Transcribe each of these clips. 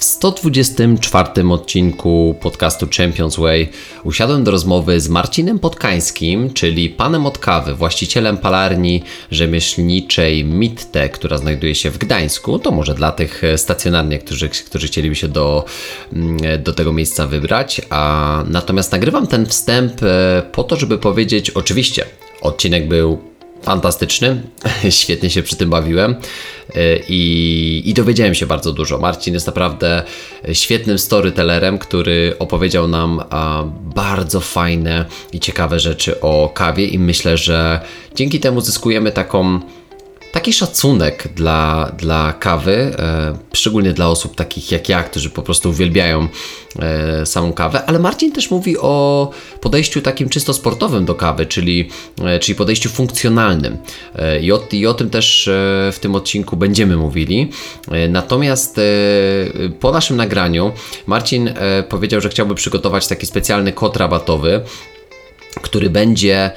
W 124 odcinku podcastu Champions Way usiadłem do rozmowy z Marcinem Podkańskim, czyli panem od kawy, właścicielem palarni rzemieślniczej Mitte, która znajduje się w Gdańsku. To może dla tych stacjonarnie, którzy, którzy chcieliby się do, mm, do tego miejsca wybrać. A natomiast nagrywam ten wstęp e, po to, żeby powiedzieć, oczywiście, odcinek był fantastyczny. Świetnie się przy tym bawiłem y, i, i dowiedziałem się bardzo dużo. Marcin jest naprawdę świetnym storytellerem, który opowiedział nam bardzo fajne i ciekawe rzeczy o kawie i myślę, że dzięki temu zyskujemy taką taki szacunek dla, dla kawy, e, szczególnie dla osób takich jak ja, którzy po prostu uwielbiają e, samą kawę, ale Marcin też mówi o podejściu takim czysto sportowym do kawy, czyli, e, czyli podejściu funkcjonalnym. E, i, o, I o tym też e, w tym odcinku będziemy mówili. E, natomiast po naszym nagraniu Marcin powiedział, że chciałby przygotować taki specjalny kod rabatowy, który będzie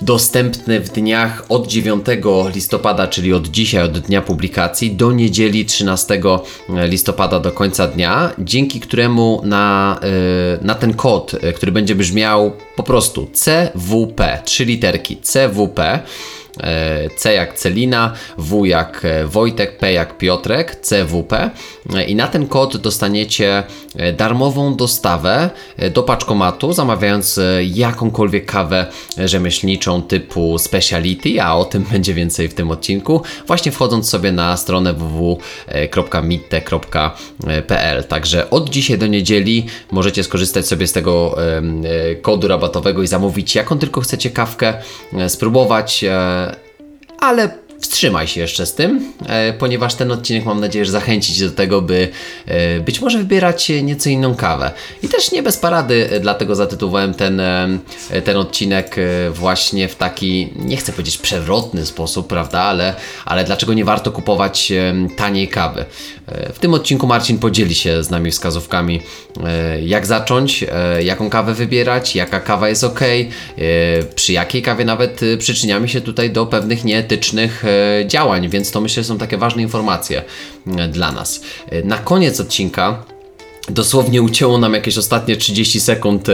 dostępny w dniach od 9 listopada, czyli od dzisiaj, od dnia publikacji, do niedzieli 13 listopada do końca dnia, dzięki któremu na, y, na ten kod, y, który będzie brzmiał po prostu CWP, trzy literki CWP, E, C jak Celina, W jak e, Wojtek, P jak Piotrek, CWP e, i na ten kod dostaniecie darmową dostawę do paczkomatu, zamawiając jakąkolwiek kawę rzemieślniczą typu speciality, a o tym będzie więcej w tym odcinku, właśnie wchodząc sobie na stronę www.mitte.pl. Także od dzisiaj do niedzieli możecie skorzystać sobie z tego kodu rabatowego i zamówić jaką tylko chcecie kawkę, spróbować ale wstrzymaj się jeszcze z tym, e, ponieważ ten odcinek mam nadzieję, że zachęcić do tego, by e, być może wybierać nieco inną kawę. I też nie bez parady, e, dlatego zatytułowałem ten, ten odcinek właśnie w taki, nie chcę powiedzieć przewrotny sposób, prawda, ale, ale dlaczego nie warto kupować taniej kawy. W tym odcinku Marcin podzieli się z nami wskazówkami, jak zacząć, jaką kawę wybierać, jaka kawa jest ok, przy jakiej kawie nawet przyczyniamy się tutaj do pewnych nieetycznych działań, więc to myślę są takie ważne informacje e, dla nas. E, na koniec odcinka Dosłownie ucięło nam jakieś ostatnie 30 sekund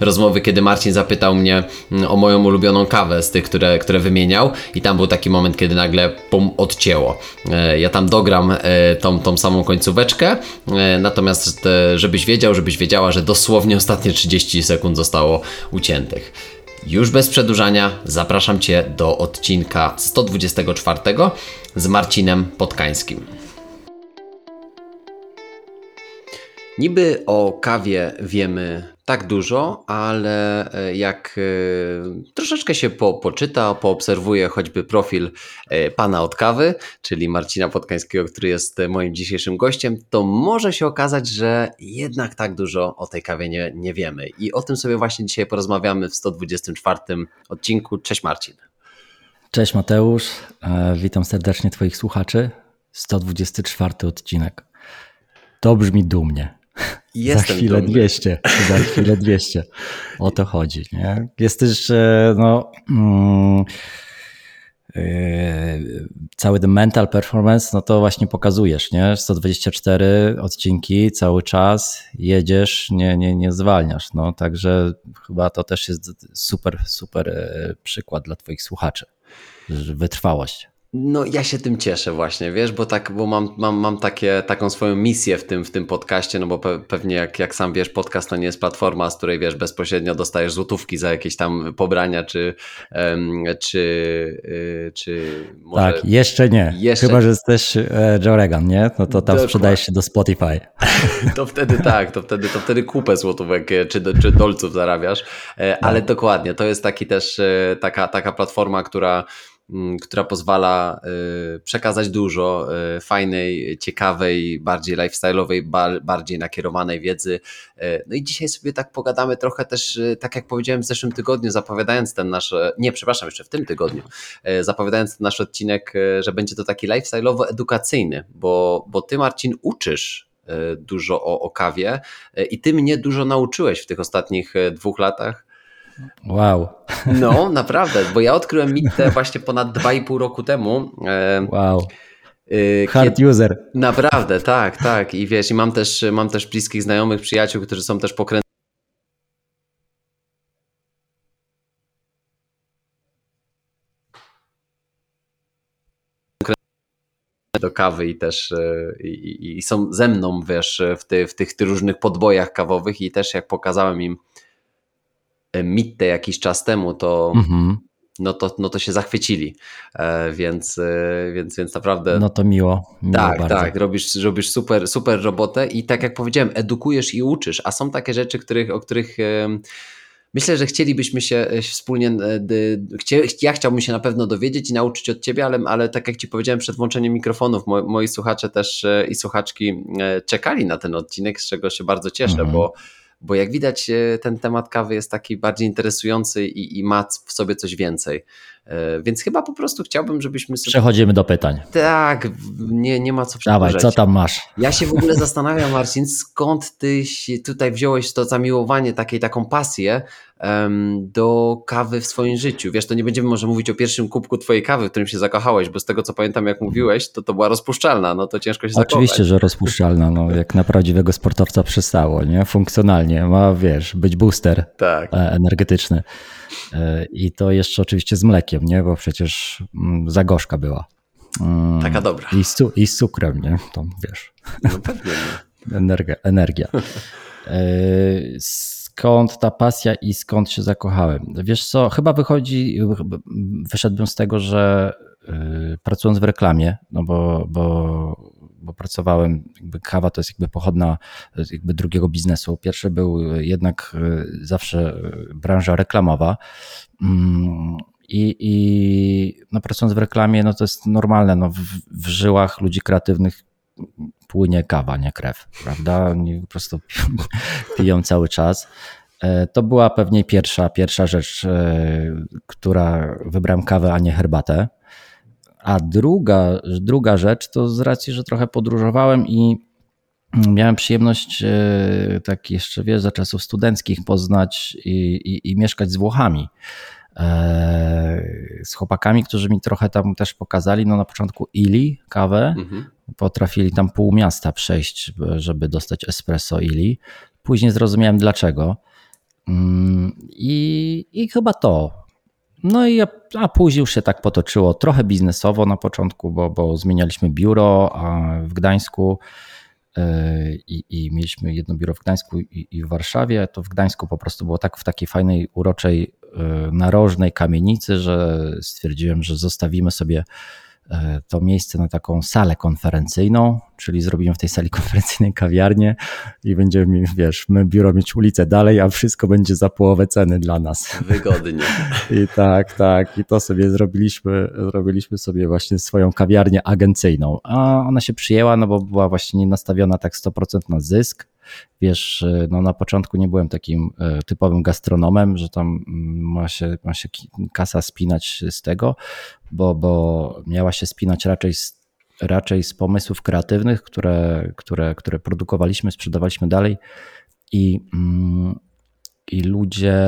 rozmowy, kiedy Marcin zapytał mnie mm, o moją ulubioną kawę z tych, które, które wymieniał, i tam był taki moment, kiedy nagle pum, odcięło. Ja tam dogram tą, tą samą końcóweczkę, natomiast żebyś wiedział, żebyś wiedziała, że dosłownie ostatnie 30 sekund zostało uciętych. Już bez przedłużania zapraszam Cię do odcinka 124 z Marcinem Podkańskim. Niby o kawie wiemy tak dużo, ale e, jak e, troszeczkę się po, poczyta, poobserwuje choćby profil e, pana od kawy, czyli Marcina Podkańskiego, który jest moim dzisiejszym gościem, to może się okazać, że jednak tak dużo o tej kawie nie, nie wiemy. I o tym sobie właśnie dzisiaj porozmawiamy w 124 odcinku. Cześć Marcin. Cześć Mateusz, witam serdecznie Twoich słuchaczy. 124 odcinek. To brzmi dumnie. Jestem za chwilę dumny. 200, za chwilę 200. O to chodzi. Nie? Jest też no, mm, yy, cały ten mental performance, no to właśnie pokazujesz, nie? 124 odcinki cały czas, jedziesz, nie, nie, nie zwalniasz. No, także chyba to też jest super, super e, przykład dla Twoich słuchaczy. Wytrwałość. No ja się tym cieszę właśnie, wiesz, bo tak, bo mam, mam, mam takie, taką swoją misję w tym, w tym podcaście, no bo pe, pewnie jak, jak sam wiesz, podcast to nie jest platforma, z której wiesz, bezpośrednio dostajesz złotówki za jakieś tam pobrania, czy, um, czy, y, czy może... Tak, jeszcze nie, jeszcze... chyba, że jesteś e, Joe Rogan, nie? No to tam sprzedajesz się do Spotify. To wtedy tak, to wtedy, to wtedy kupę złotówek e, czy, czy dolców zarabiasz, e, ale no. dokładnie, to jest taki też taka, taka platforma, która która pozwala y, przekazać dużo y, fajnej, ciekawej, bardziej lifestyle'owej, bardziej nakierowanej wiedzy. Y, no i dzisiaj sobie tak pogadamy trochę też, tak jak powiedziałem w zeszłym tygodniu, zapowiadając ten nasz, nie, przepraszam, jeszcze w tym tygodniu, zapowiadając ten nasz odcinek, że będzie to taki lifestyle'owo-edukacyjny, bo, bo ty Marcin uczysz dużo o, o kawie i ty mnie dużo nauczyłeś w tych ostatnich dwóch latach Wow. No, naprawdę, bo ja odkryłem Mitte właśnie ponad 2,5 roku temu. Wow. Yy, Hard kiedy... user. Naprawdę, tak, tak. I wiesz, i mam też, mam też bliskich znajomych, przyjaciół, którzy są też pokręceni do kawy i też e, i, i, są ze mną, wiesz, w, ty, w tych różnych podbojach kawowych i też jak pokazałem im e, Mittę jakiś czas temu, to mhm. no, to, no to się zachwycili, e, więc, więc, więc naprawdę... No to miło, miło Tak, bardzo. tak, robisz, robisz super, super robotę i tak jak powiedziałem, edukujesz i uczysz, a są takie rzeczy, których, o których Myślę, że chcielibyśmy się e, wspólnie, e, ja chciałbym się na pewno dowiedzieć i nauczyć od Ciebie, ale, ale tak jak Ci powiedziałem przed włączeniem mikrofonów, moi, moi słuchacze też e, i słuchaczki czekali na ten odcinek, z czego się bardzo cieszę, mhm. bo bo jak widać ten temat kawy jest taki bardziej interesujący i, i, ma w sobie coś więcej. Więc chyba po prostu chciałbym, żebyśmy sobie... Przechodzimy do pytań. Tak, nie, nie ma co przedłużać. Dawaj, co tam masz? Ja się w ogóle zastanawiam, Marcin, skąd ty tutaj wziąłeś to zamiłowanie, takiej, taką pasję do kawy w swoim życiu. Wiesz, to nie będziemy może mówić o pierwszym kubku twojej kawy, w którym się zakochałeś, bo z tego co pamiętam, jak mówiłeś, to to była rozpuszczalna, no to ciężko się zakochać. Oczywiście, że rozpuszczalna, no jak na prawdziwego sportowca przystało, nie? Funkcjonalnie, ma wiesz, być booster tak. E, energetyczny. E, I to jeszcze oczywiście z mlekiem, nie? Bo przecież mm, za gorzka była. Mm, Taka dobra. I z, I z cukrem, nie? To wiesz. No pewnie. Nie. Energia. energia. Skąd ta pasja i skąd się zakochałem? Wiesz co, chyba wychodzi, wyszedłbym z tego, że y, pracując w reklamie, no bo, bo, bo pracowałem, jakby kawa to jest jakby pochodna jakby drugiego biznesu. Pierwszy był jednak y, zawsze y, branża reklamowa. Mm, I, i no, pracując w reklamie, no to jest normalne. No, w, w żyłach ludzi kreatywnych płynie kawa, nie krew, prawda? Oni po prostu piją cały czas. E, to była pewnie pierwsza, pierwsza rzecz, e, która wybrałem kawę, a nie herbatę. A druga, druga rzecz to z racji, że trochę podróżowałem i miałem przyjemność, e, tak jeszcze wiesz, za czasów studenckich poznać i, i, i mieszkać z Włochami z chłopakami, którzy mi trochę tam też pokazali, no na początku Ili kawę, mhm. Potrafili tam pół miasta przejść, żeby dostać espresso Ili. Później zrozumiałem dlaczego. Mm, I, i chyba to. No i a później już się tak potoczyło trochę biznesowo na początku, bo, bo zmienialiśmy biuro w Gdańsku e, i, i mieliśmy jedno biuro w Gdańsku i, i, w Warszawie. To w Gdańsku po prostu było tak w takiej fajnej, uroczej, e, narożnej kamienicy, że stwierdziłem, że zostawimy sobie to miejsce na taką salę konferencyjną, czyli zrobimy w tej sali konferencyjnej kawiarnię i będziemy, wiesz, my biuro mieć ulicę dalej, a wszystko będzie za połowę ceny dla nas. Wygodnie. I tak, tak. I to sobie zrobiliśmy, zrobiliśmy sobie właśnie swoją kawiarnię agencyjną. A ona się przyjęła, no bo była właśnie nastawiona tak 100% na zysk wiesz, e, no na początku nie byłem takim e, typowym gastronomem, że tam mm, ma się, ma się kasa spinać z tego, bo, bo miała się spinać raczej z, raczej z pomysłów kreatywnych, które, które, które produkowaliśmy, sprzedawaliśmy dalej i mm, i ludzie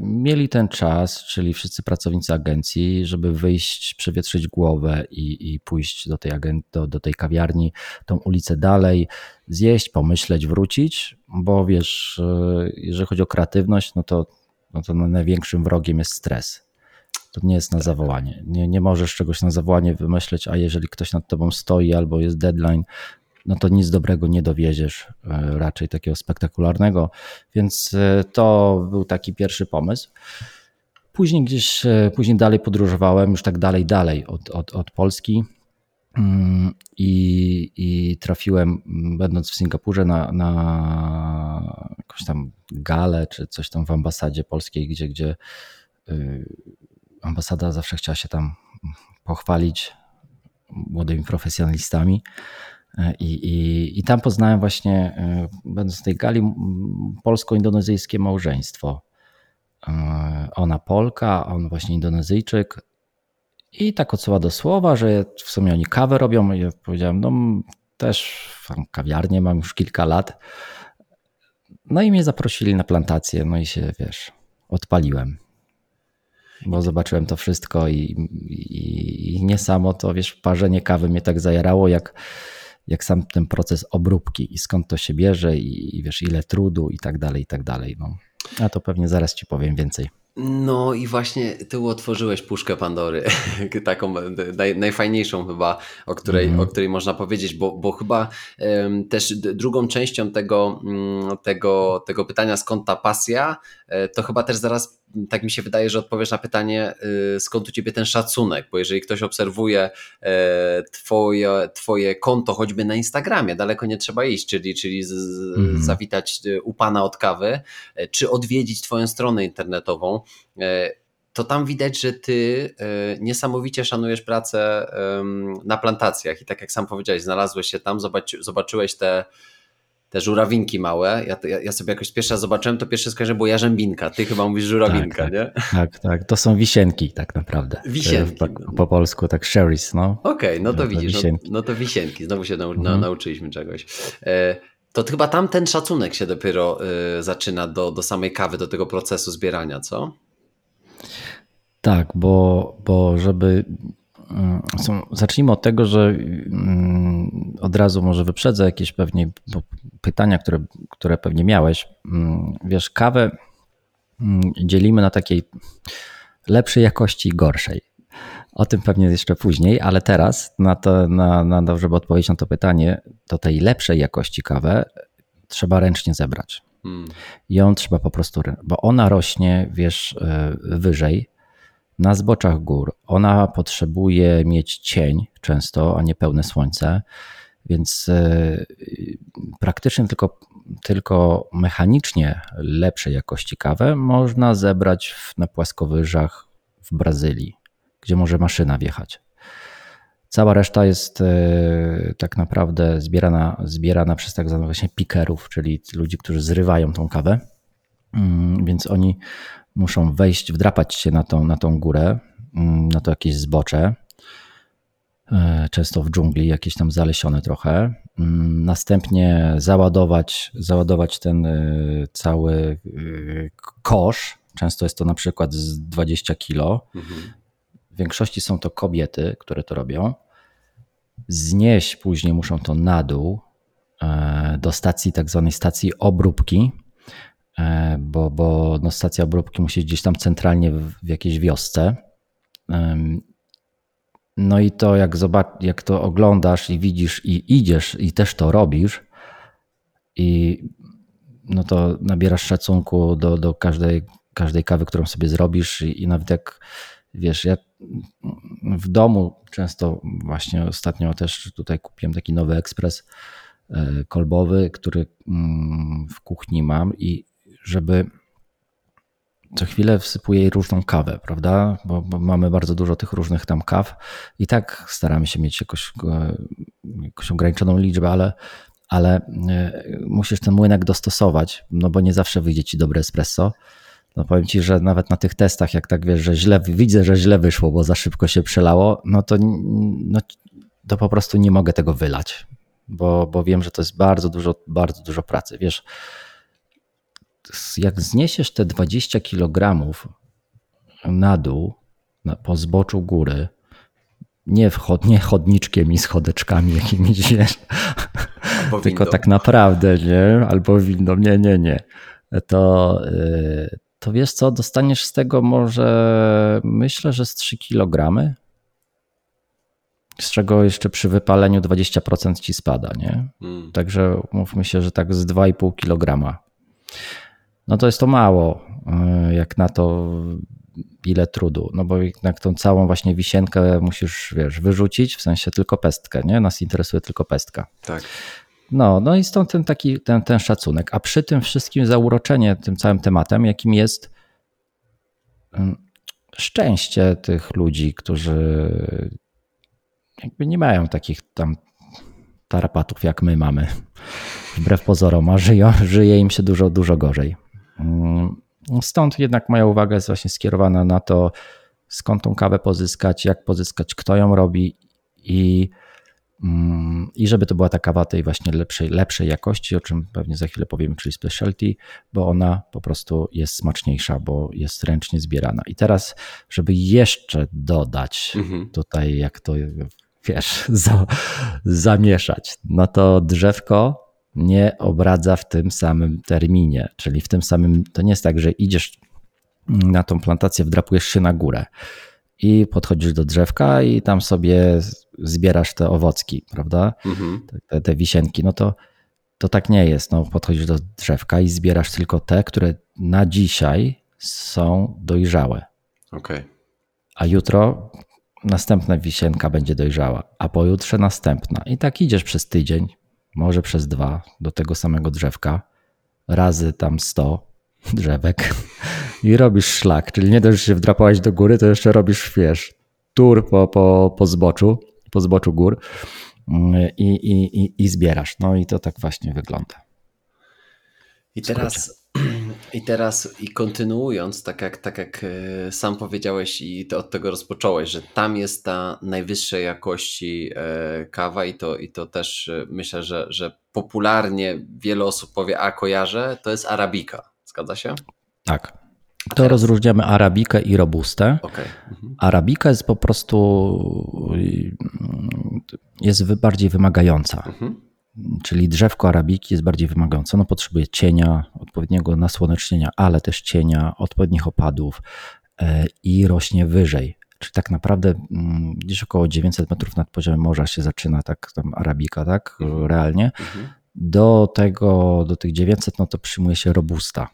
mieli ten czas, czyli wszyscy pracownicy agencji, żeby wyjść, przewietrzyć głowę i, i pójść do tej, agent, do, do tej kawiarni, tą ulicę dalej, zjeść, pomyśleć, wrócić, bo wiesz, e, jeżeli chodzi o kreatywność, no to, no to największym wrogiem jest stres. To nie jest na zawołanie. Nie, nie możesz czegoś na zawołanie wymyśleć, a jeżeli ktoś nad tobą stoi albo jest deadline, no to nic dobrego nie dowieziesz, e, raczej takiego spektakularnego. Więc e, to był taki pierwszy pomysł. Później gdzieś, e, później dalej podróżowałem, już tak dalej, dalej od, od, od Polski. Mm, I, I trafiłem, będąc w Singapurze, na, na jakąś tam galę, czy coś tam w ambasadzie polskiej, gdzie, gdzie ambasada zawsze chciała się tam pochwalić młodymi profesjonalistami. I, i, I tam poznałem właśnie, e, będąc w tej gali, polsko-indonezyjskie małżeństwo. E, ona Polka, on właśnie Indonezyjczyk. I tak od słowa do słowa, że w sumie oni kawę robią. I ja powiedziałem, no też kawiarnię mam już kilka lat. No i mnie zaprosili na plantację, no i się, wiesz, odpaliłem. bo zobaczyłem to wszystko i, i, i nie samo to, wiesz, parzenie kawy mnie tak zajarało, jak, jak sam ten proces obróbki i skąd to się bierze i, i wiesz, ile trudu i tak dalej, i tak dalej. No. A to pewnie zaraz ci powiem więcej. No i właśnie ty otworzyłeś puszkę Pandory, taką naj, najfajniejszą chyba, o której, mm. o której można powiedzieć, bo, bo chyba um, też drugą częścią tego, um, tego, tego pytania, skąd ta pasja, e, to chyba też zaraz tak mi się wydaje, że odpowiesz na pytanie, y, skąd u ciebie ten szacunek, bo jeżeli ktoś obserwuje e, twoje, twoje konto choćby na Instagramie, daleko nie trzeba iść, czyli, czyli z, mm. zawitać y, u pana od kawy, e, czy odwiedzić twoją stronę internetową, e, to tam widać, że ty niesamowicie szanujesz pracę na plantacjach i tak jak sam powiedziałeś, znalazłeś się tam, zobaczyłeś te te żurawinki małe. Ja, ja, ja sobie jakoś pierwsza zobaczyłem, to pierwsze skojarzenie było jarzębinka. Ty chyba mówisz żurawinka, tak, nie? Tak, tak. To są wisienki tak naprawdę. Wisienki. Po, po polsku tak sherries, no. Okej, okay, no to no, widzisz, no, no, to wisienki. Znowu się nau, mhm. nauczyliśmy czegoś. To chyba tam ten szacunek się dopiero e, zaczyna do, do samej kawy, do tego procesu zbierania, co? Tak, bo, bo żeby Mm, są, zacznijmy od tego, że mm, od razu może wyprzedzę jakieś pewnie pytania, które, które pewnie miałeś. Mm, wiesz, kawę dzielimy na takiej lepszej jakości i gorszej. O tym pewnie jeszcze później, ale teraz, na to, na, na, żeby odpowiedzieć na to pytanie, to tej lepszej jakości kawę trzeba ręcznie zebrać. Hmm. Ją trzeba po prostu, bo ona rośnie, wiesz, e, wyżej, na zboczach gór. Ona potrzebuje mieć cień często, a nie pełne słońce, więc e, praktycznie tylko, tylko mechanicznie lepszej jakości kawę można zebrać na płaskowyżach w Brazylii, gdzie może maszyna wjechać. Cała reszta jest e, tak naprawdę zbierana, zbierana przez tak zwanych właśnie pikerów, czyli ludzi, którzy zrywają tą kawę. Mm, więc oni muszą wejść, wdrapać się na tą, na tą górę, mm, na to jakieś zbocze, e, często w dżungli, jakieś tam zalesione trochę. Mm, następnie załadować, załadować ten e, cały kosz. Często jest to na przykład z 20 kilo. Mhm. W większości są to kobiety, które to robią. Znieść później muszą to na dół do stacji, tak zwanej stacji obróbki, E, bo, bo no stacja obróbki musi gdzieś tam centralnie w, w jakiejś wiosce. No i to jak, zobacz, jak to oglądasz i widzisz i idziesz i też to robisz i no to nabierasz szacunku do, do każdej, każdej kawy, którą sobie zrobisz i, i nawet jak wiesz, ja w domu często właśnie ostatnio też tutaj kupiłem taki nowy ekspres e, kolbowy, który mm, w kuchni mam i żeby co chwilę wsypuję jej różną kawę, prawda? Bo, bo, mamy bardzo dużo tych różnych tam kaw i tak staramy się mieć jakoś, e, jakąś ograniczoną liczbę, ale, ale e, musisz ten młynek dostosować, no bo nie zawsze wyjdzie ci dobre espresso. No powiem ci, że nawet na tych testach, jak tak wiesz, że źle, widzę, że źle wyszło, bo za szybko się przelało, no to, no, to po prostu nie mogę tego wylać, bo, bo wiem, że to jest bardzo dużo, bardzo dużo pracy. Wiesz, jak zniesiesz te 20 kg na dół, na, po zboczu góry, nie, wchod, nie chodniczkiem i schodeczkami jakimiś, wiesz, tylko tak naprawdę, nie, albo windą, nie, nie, nie, to, y, to wiesz co, dostaniesz z tego może, myślę, że z 3 kg, z czego jeszcze przy wypaleniu 20% ci spada, nie? Hmm. Także mówmy się, że tak z 2,5 kg no to jest to mało, e, jak na to ile trudu, no bo jednak tą całą właśnie wisienkę musisz, wiesz, wyrzucić, w sensie tylko pestkę, nie? Nas interesuje tylko pestka. Tak. No, no i stąd ten taki, ten, ten szacunek. A przy tym wszystkim zauroczenie tym całym tematem, jakim jest mm, szczęście tych ludzi, którzy jakby nie mają takich tam tarapatów, jak my mamy. Wbrew pozorom, a żyją, żyje im się dużo, dużo gorzej. Mm, stąd jednak moja uwaga jest właśnie skierowana na to, skąd tą kawę pozyskać, jak pozyskać, kto ją robi i I żeby to była ta kawa tej właśnie lepszej, lepszej jakości, o czym pewnie za chwilę powiemy, czyli specialty, bo ona po prostu jest smaczniejsza, bo jest ręcznie zbierana. I teraz, żeby jeszcze dodać mhm. tutaj, jak to wiesz, za, zamieszać, no to drzewko nie obradza w tym samym terminie, czyli w tym samym, to nie jest tak, że idziesz na tą plantację, wdrapujesz się na górę i podchodzisz do drzewka i tam sobie zbierasz te owocki, prawda? Mhm. Te, te wisienki, no to, to tak nie jest. No, podchodzisz do drzewka i zbierasz tylko te, które na dzisiaj są dojrzałe. Okay. A jutro następna wisienka będzie dojrzała, a pojutrze następna. I tak idziesz przez tydzień, może przez dwa do tego samego drzewka, razy tam 100 drzewek i robisz szlak, czyli nie dość, że się wdrapałeś do góry, to jeszcze robisz, wiesz, tur po, po, po zboczu, po zboczu gór mm, i, i, i, i zbierasz. No i to tak właśnie wygląda. I teraz, I teraz, i kontynuując, tak jak, tak jak e, sam powiedziałeś i to od tego rozpocząłeś, że tam jest ta najwyższej jakości e, kawa i to, i to też e, myślę, że, że popularnie wiele osób powie, a kojarzę, to jest arabika. Zgadza się? Tak. To teraz... rozróżniamy arabikę i robustę. Okay. Mhm. Arabika jest po prostu jest bardziej wymagająca. Mhm. Czyli drzewko arabiki jest bardziej wymagające. Ono potrzebuje cienia, odpowiedniego nasłonecznienia, ale też cienia, odpowiednich opadów e, i rośnie wyżej. Czyli tak naprawdę mm, gdzieś około 900 metrów nad poziomem morza się zaczyna tak tam arabika, tak? Mhm. Realnie. Mhm. Do tego, do tych 900, no to przyjmuje się robusta.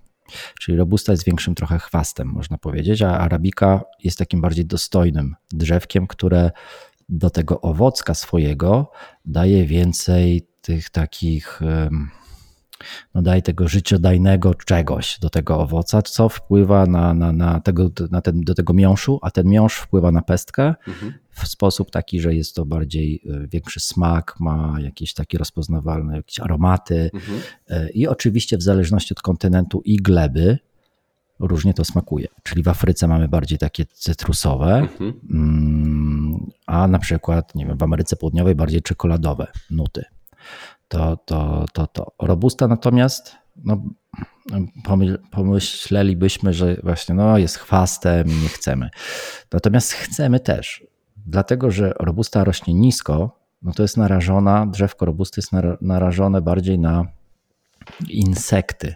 Czyli robusta jest większym trochę chwastem, można powiedzieć, a arabika jest takim bardziej dostojnym drzewkiem, które do tego owocka swojego daje więcej tych takich, no daj tego życiodajnego czegoś do tego owoca, co wpływa na, na, na tego, na ten, do tego miąższu, a ten miąższ wpływa na pestkę mhm. w sposób taki, że jest to bardziej e, większy smak, ma jakieś takie rozpoznawalne jakieś aromaty mhm. E, i oczywiście w zależności od kontynentu i gleby, różnie to smakuje. Czyli w Afryce mamy bardziej takie cytrusowe, mhm. Mm, a na przykład nie wiem, w Ameryce Południowej bardziej czekoladowe nuty to, to, to, to. Robusta natomiast no, pomyślelibyśmy, że właśnie no, jest chwastem i nie chcemy. Natomiast chcemy też, dlatego że robusta rośnie nisko, no to jest narażona, drzewko robusty jest narażone bardziej na insekty.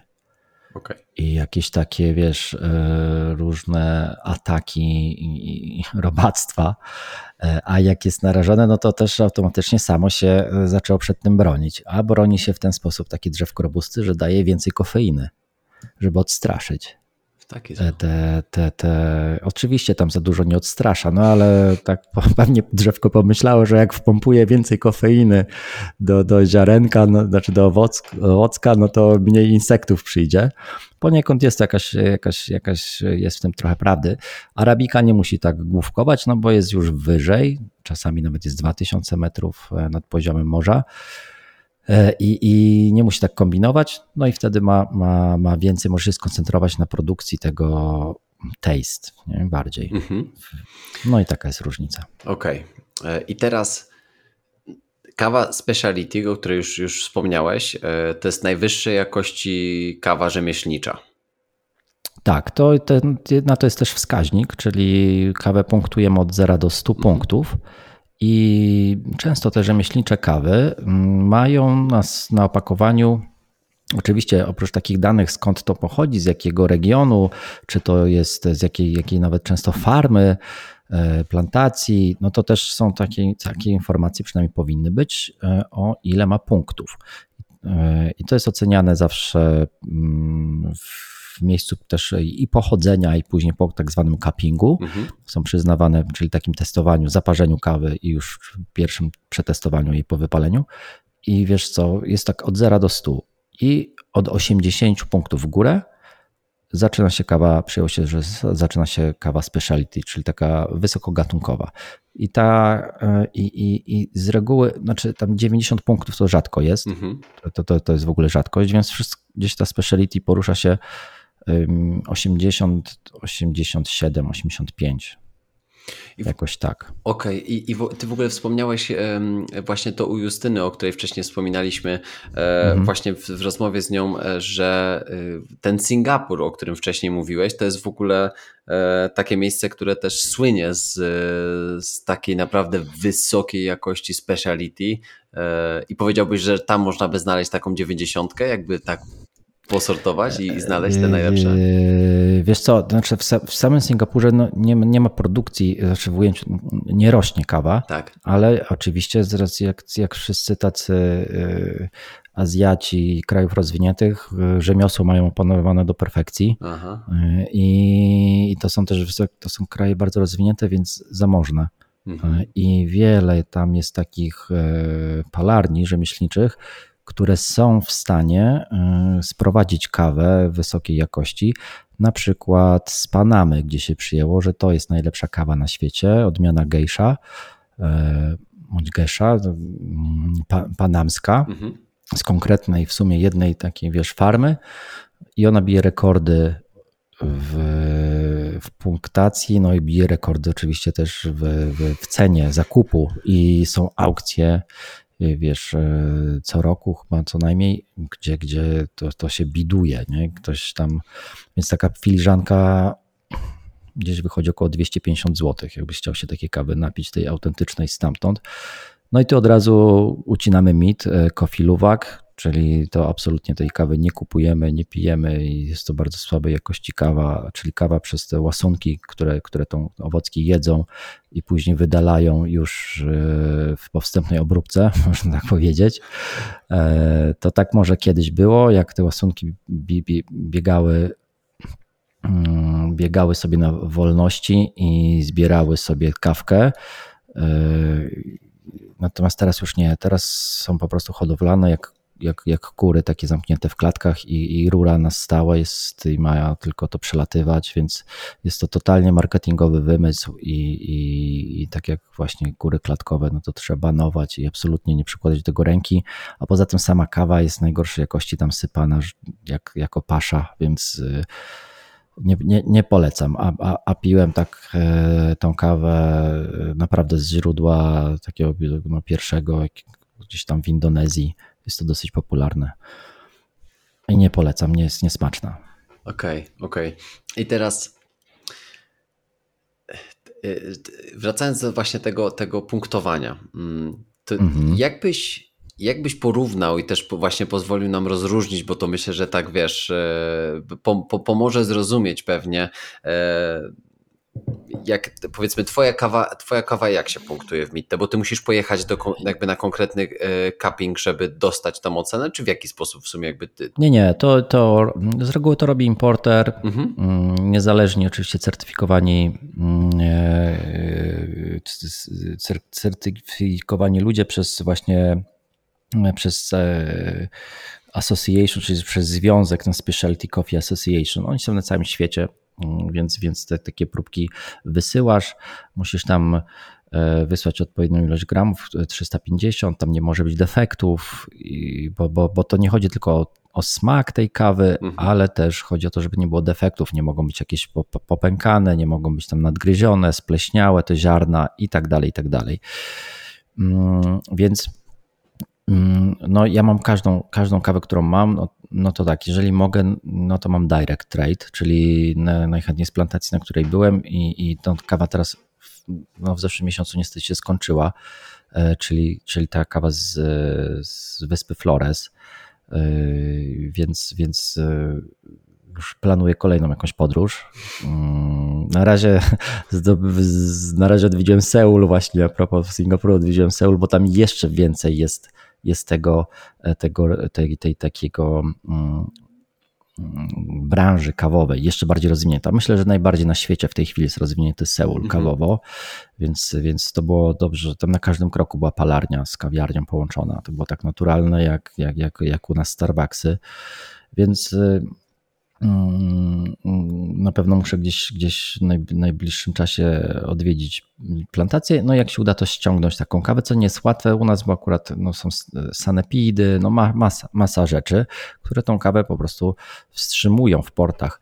Okay. I jakieś takie, wiesz, e, różne ataki i robactwa, e, a jak jest narażone, no to też automatycznie samo się e, zaczęło przed tym bronić. A broni się w ten sposób taki drzewko robusty, że daje więcej kofeiny, żeby odstraszyć. Taki te, te, te, te, oczywiście tam za dużo nie odstrasza, no ale tak pewnie drzewko pomyślało, że jak wpompuje więcej kofeiny do, do ziarenka, no, znaczy do owoc, owocka, no to mniej insektów przyjdzie. Poniekąd jest jakaś, jakaś, jakaś, jest w tym trochę prawdy. Arabika nie musi tak główkować, no bo jest już wyżej, czasami nawet jest 2000 metrów e, nad poziomem morza. E, i, i nie musi tak kombinować, no i wtedy ma, ma, ma więcej, może się skoncentrować na produkcji tego taste nie? bardziej. Mhm. No i taka jest różnica. Okej. Okay. E, I teraz kawa speciality, o której już, już wspomniałeś, e, to jest najwyższej jakości kawa rzemieślnicza. Tak, to, ten, na to jest też wskaźnik, czyli kawę punktujemy od 0 do 100 mhm. punktów. I często te rzemieślnicze kawy mm, mają nas na opakowaniu Oczywiście oprócz takich danych, skąd to pochodzi, z jakiego regionu, czy to jest z jakiej, jakiej nawet często farmy, e, plantacji, no to też są takie, takie informacje, przynajmniej powinny być, e, o ile ma punktów. I to jest oceniane zawsze mm, w miejscu też i pochodzenia, i później po tak zwanym cuppingu mhm. są przyznawane, czyli takim testowaniu, zaparzeniu kawy i już w pierwszym przetestowaniu jej po wypaleniu. I wiesz co, jest tak od 0 do 100 i od 80 punktów w górę zaczyna się kawa, przyjęło się, że zaczyna się kawa speciality, czyli taka wysokogatunkowa. I ta e, i, i, i z reguły, znaczy tam 90 punktów to rzadko jest, mhm. to, to, to jest w ogóle rzadkość, więc gdzieś ta speciality porusza się 80, 87, 85. Jakoś tak. Okej, okay. I, i ty w ogóle wspomniałeś właśnie to u Justyny, o której wcześniej wspominaliśmy, e, mhm. właśnie w, w, rozmowie z nią, e, że e, ten Singapur, o którym wcześniej mówiłeś, to jest w ogóle e, takie miejsce, które też słynie z, z takiej naprawdę wysokiej jakości speciality. I powiedziałbyś, że tam można by znaleźć taką dziewięćdziesiątkę, jakby tak posortować i, znaleźć te najlepsze? Yy, wiesz co, to znaczy w, samym Singapurze no nie, nie, ma produkcji, znaczy w ujęciu nie rośnie kawa, tak. ale oczywiście z racji jak, jak wszyscy tacy yy, Azjaci krajów rozwiniętych yy, rzemiosło mają opanowane do perfekcji I, i to są też to są kraje bardzo rozwinięte, więc zamożne. Mhm. I wiele tam jest takich palarni rzemieślniczych, które są w stanie y, sprowadzić kawę wysokiej jakości, na przykład z Panamy, gdzie się przyjęło, że to jest najlepsza kawa na świecie, odmiana geisha, y, bądź gesza, y, panamska, mhm. z konkretnej w sumie jednej takiej, wiesz, farmy i ona bije rekordy w, w punktacji, no i bije rekordy oczywiście też w, w, w cenie zakupu i są aukcje wiesz, y, co roku chyba co najmniej, gdzie, gdzie to, to się biduje, nie? Ktoś tam, więc taka filiżanka gdzieś wychodzi około 250 zł, jakbyś chciał się takiej kawy napić, tej autentycznej stamtąd. No i tu od razu ucinamy mit, y, coffee luwak, czyli to absolutnie tej kawy nie kupujemy, nie pijemy i jest to bardzo słabej jakości kawa, czyli kawa przez te łasunki, które, które tą owocki jedzą i później wydalają już e, w powstępnej obróbce, można tak powiedzieć. E, to tak może kiedyś było, jak te łasunki biegały mm, biegały sobie na wolności i zbierały sobie kawkę. E, natomiast teraz już nie. Teraz są po prostu hodowlane jak jak, jak kury takie zamknięte w klatkach i, i rura na stałe jest i ma tylko to przelatywać, więc jest to totalnie marketingowy wymysł i, i, i tak jak właśnie kury klatkowe, no to trzeba banować i absolutnie nie przykładać do tego ręki, a poza tym sama kawa jest najgorszej jakości tam sypana jak, jako pasza, więc y, nie, nie, nie polecam, a, a, a, piłem tak e, tą kawę y, naprawdę z źródła takiego no, pierwszego gdzieś tam w Indonezji, jest to dosyć popularne. I nie polecam, nie jest niesmaczna. Okej, okay, okej. Okay. I teraz e, wracając do właśnie tego, tego punktowania, mm, to mhm. jakbyś, jakbyś porównał i też właśnie pozwolił nam rozróżnić, bo to myślę, że tak wiesz, e, po, po, pomoże zrozumieć pewnie e, jak powiedzmy twoja kawa, twoja kawa jak się punktuje w Mitte? Bo ty musisz pojechać do, jakby na konkretny e, cupping, żeby dostać tam ocenę, czy w jaki sposób w sumie jakby ty? Nie, nie, to, to z reguły to robi importer, mhm. Mm, niezależnie oczywiście certyfikowani mm, e, certyfikowani ludzie przez właśnie przez e, association, czyli przez związek, ten Specialty Coffee Association. Oni są na całym świecie więc, więc te takie próbki wysyłasz. Musisz tam e, wysłać odpowiednią ilość gramów, 350, tam nie może być defektów, bo, bo, bo to nie chodzi tylko o, o smak tej kawy, mhm. ale też chodzi o to, żeby nie było defektów, nie mogą być jakieś popękane, nie mogą być tam nadgryzione, spleśniałe te ziarna i tak dalej, i tak dalej. Mm, więc mm, no ja mam każdą, każdą kawę, którą mam, no, no to tak, jeżeli mogę, no to mam direct trade, czyli najchętniej z plantacji, na której byłem i, i ta kawa teraz no w zeszłym miesiącu niestety się skończyła, e, czyli, czyli ta kawa z, z wyspy Flores, e, więc, więc e, już planuję kolejną jakąś podróż. Mm, na razie, na razie odwiedziłem Seul właśnie, a propos Singapuru odwiedziłem Seul, bo tam jeszcze więcej jest jest tego, e, tego tej, tej takiego mm, mm, branży kawowej jeszcze bardziej rozwinięta. Myślę, że najbardziej na świecie w tej chwili jest rozwinięty Seul mhm. kawowo, więc, więc to było dobrze, że tam na każdym kroku była palarnia z kawiarnią połączona. To było tak naturalne jak, jak, jak, jak u nas Starbucksy. Więc y, na pewno muszę gdzieś, gdzieś w najbliższym czasie odwiedzić plantację. No jak się uda, to ściągnąć taką kawę, co nie jest łatwe u nas, bo akurat no, są sanepidy, no ma, masa, masa rzeczy, które tą kawę po prostu wstrzymują w portach.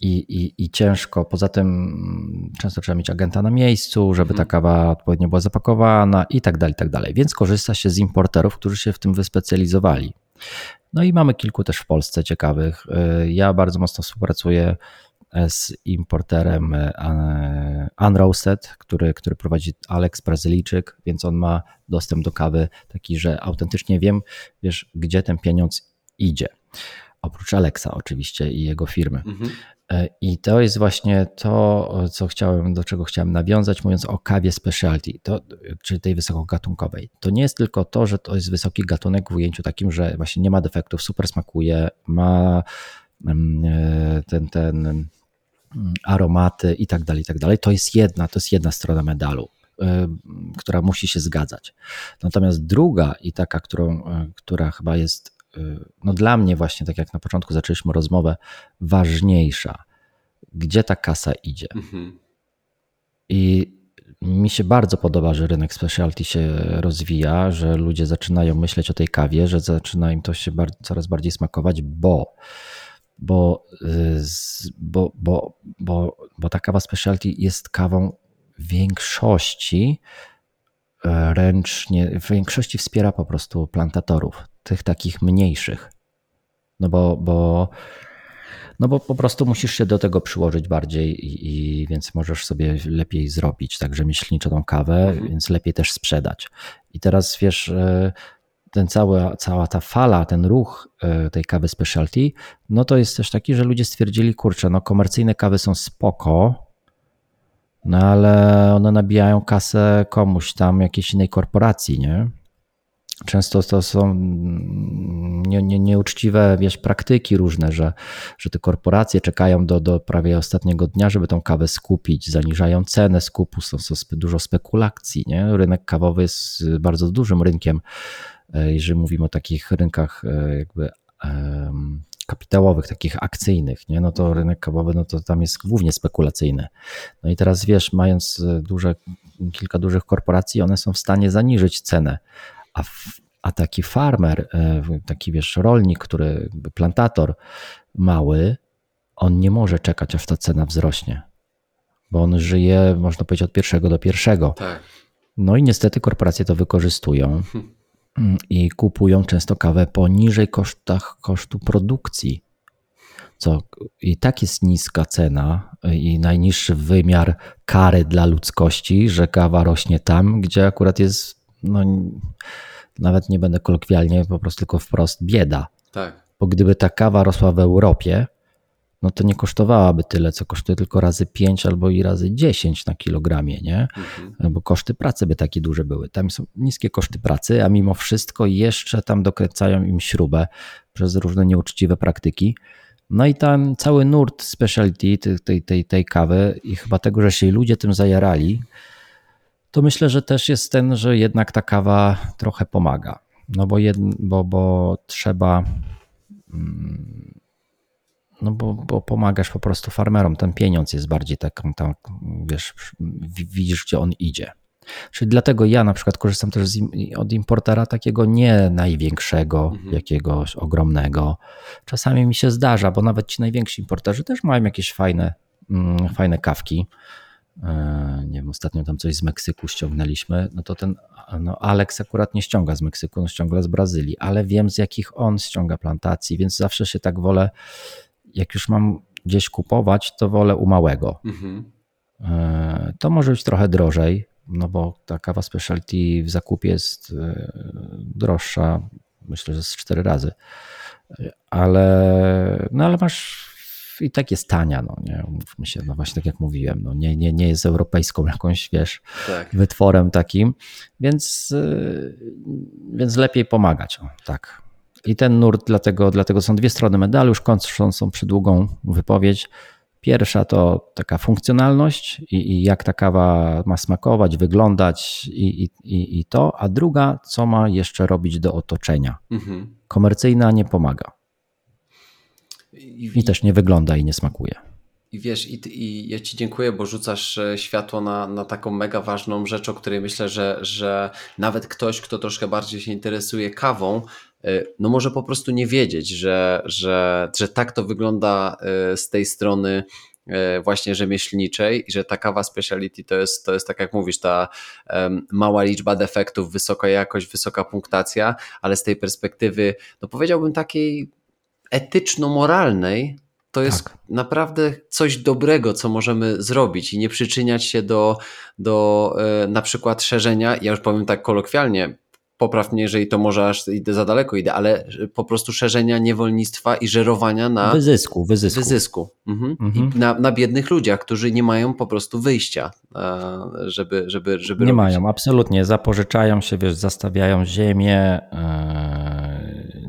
i, i, i ciężko. Poza tym mm, często trzeba mieć agenta na miejscu, żeby ta mhm. kawa odpowiednio była zapakowana i tak dalej, i tak dalej. Więc korzysta się z importerów, którzy się w tym wyspecjalizowali. No i mamy kilku też w Polsce ciekawych. Y, ja bardzo mocno współpracuję e, z importerem e, Unroasted, który, który prowadzi Alex Brazylijczyk, więc on ma dostęp do kawy taki, że autentycznie wiem, wiesz, gdzie ten pieniądz idzie. Oprócz Alexa oczywiście i jego firmy. Mhm. E, I to jest właśnie to, co chciałem, do czego chciałem nawiązać, mówiąc o kawie specialty, to, czyli tej wysokogatunkowej. To nie jest tylko to, że to jest wysoki gatunek w ujęciu takim, że właśnie nie ma defektów, super smakuje, ma mm, e, ten, ten mm, aromaty i tak dalej, i tak dalej. To jest jedna, to jest jedna strona medalu, e, która musi się zgadzać. Natomiast druga i taka, którą, która chyba jest no dla mnie właśnie, tak jak na początku zaczęliśmy rozmowę, ważniejsza. Gdzie ta kasa idzie? Mhm. I mi się bardzo podoba, że rynek specialty się rozwija, że ludzie zaczynają myśleć o tej kawie, że zaczyna im to się coraz bardziej smakować, bo, bo, bo, bo, bo, bo ta kawa specialty jest kawą większości e, ręcznie, w większości wspiera po prostu plantatorów tych takich mniejszych. No bo, bo, no bo po prostu musisz się do tego przyłożyć bardziej i, i więc możesz sobie lepiej zrobić także myślniczo tą kawę, mhm. więc lepiej też sprzedać. I teraz wiesz, e, ten cały, cała ta fala, ten ruch e, tej kawy specialty, no to jest też taki, że ludzie stwierdzili, kurczę, no komercyjne kawy są spoko, no ale one nabijają kasę komuś tam, jakiejś innej korporacji, nie? Często to są nie, nie, nieuczciwe wiesz, praktyki różne, że, że te korporacje czekają do, do prawie ostatniego dnia, żeby tą kawę skupić, zaniżają cenę skupu, są, są dużo spekulacji. Nie? Rynek kawowy jest bardzo dużym rynkiem, e, jeżeli mówimy o takich rynkach e, jakby kapitałowych, takich akcyjnych, nie? no to rynek kawowy, no to tam jest głównie spekulacyjny. No i teraz wiesz, mając duże, kilka dużych korporacji, one są w stanie zaniżyć cenę, a, a taki farmer, e, taki wiesz, rolnik, który, plantator mały, on nie może czekać, aż ta cena wzrośnie, bo on żyje, można powiedzieć, od pierwszego do pierwszego. Tak. No i niestety korporacje to wykorzystują i kupują często kawę poniżej kosztach, kosztu produkcji. Co i tak jest niska cena i najniższy wymiar kary dla ludzkości, że kawa rośnie tam, gdzie akurat jest no, nawet nie będę kolokwialnie, po prostu tylko wprost bieda. Tak. Bo gdyby ta kawa rosła w Europie, no to nie kosztowałaby tyle, co kosztuje tylko razy 5 albo i razy 10 na kilogramie, nie? Mhm. Bo koszty pracy by takie duże były. Tam są niskie koszty pracy, a mimo wszystko jeszcze tam dokręcają im śrubę przez różne nieuczciwe praktyki. No i tam cały nurt specialty tej, tej, tej kawy i chyba tego, że się ludzie tym zajarali, to myślę, że też jest ten, że jednak ta kawa trochę pomaga. No bo, jed, bo, bo trzeba. Mm, no bo, bo pomagasz po prostu farmerom. Ten pieniądz jest bardziej tak, tak wiesz, widzisz, gdzie on idzie. Czyli dlatego ja na przykład korzystam też z, od importera takiego nie największego, mhm. jakiegoś ogromnego. Czasami mi się zdarza, bo nawet ci najwięksi importerzy też mają jakieś fajne, mm, fajne kawki nie wiem, ostatnio tam coś z Meksyku ściągnęliśmy, no to ten no Alex akurat nie ściąga z Meksyku, on ściąga z Brazylii, ale wiem z jakich on ściąga plantacji, więc zawsze się tak wolę, jak już mam gdzieś kupować, to wolę u małego. Mhm. E, to może być trochę drożej, no bo ta kawa specialty w zakupie jest e, droższa, myślę, że z cztery razy, ale, no ale masz i tak jest tania, no nie, mówmy się, no właśnie tak jak mówiłem, no nie, nie, nie jest europejską jakąś, wiesz, tak. wytworem takim, więc, y, więc lepiej pomagać, o, tak. I ten nurt, dlatego, dlatego są dwie strony medalu, już kończącą przydługą wypowiedź. Pierwsza to taka funkcjonalność i, i, jak ta kawa ma smakować, wyglądać i, i, i to, a druga, co ma jeszcze robić do otoczenia. Mhm. Komercyjna nie pomaga. I, I też nie wygląda i nie smakuje. I wiesz, i, i, ja Ci dziękuję, bo rzucasz e, światło na, na taką mega ważną rzecz, o której myślę, że, że nawet ktoś, kto troszkę bardziej się interesuje kawą, no może po prostu nie wiedzieć, że, że, że tak to wygląda z tej strony właśnie rzemieślniczej i że ta kawa speciality to jest, to jest tak jak mówisz, ta um, mała liczba defektów, wysoka jakość, wysoka punktacja, ale z tej perspektywy, no powiedziałbym takiej etyczno-moralnej, to jest tak. naprawdę coś dobrego, co możemy zrobić i nie przyczyniać się do, do e, na przykład szerzenia, ja już powiem tak kolokwialnie, popraw mnie, jeżeli to może aż idę za daleko idę, ale po prostu szerzenia niewolnictwa i żerowania na wyzysku, wyzysku. wyzysku. Mhm. Mhm. I na, na biednych ludziach, którzy nie mają po prostu wyjścia, żeby, żeby, żeby Nie robić. mają, absolutnie. Zapożyczają się, wiesz, zastawiają ziemię. E,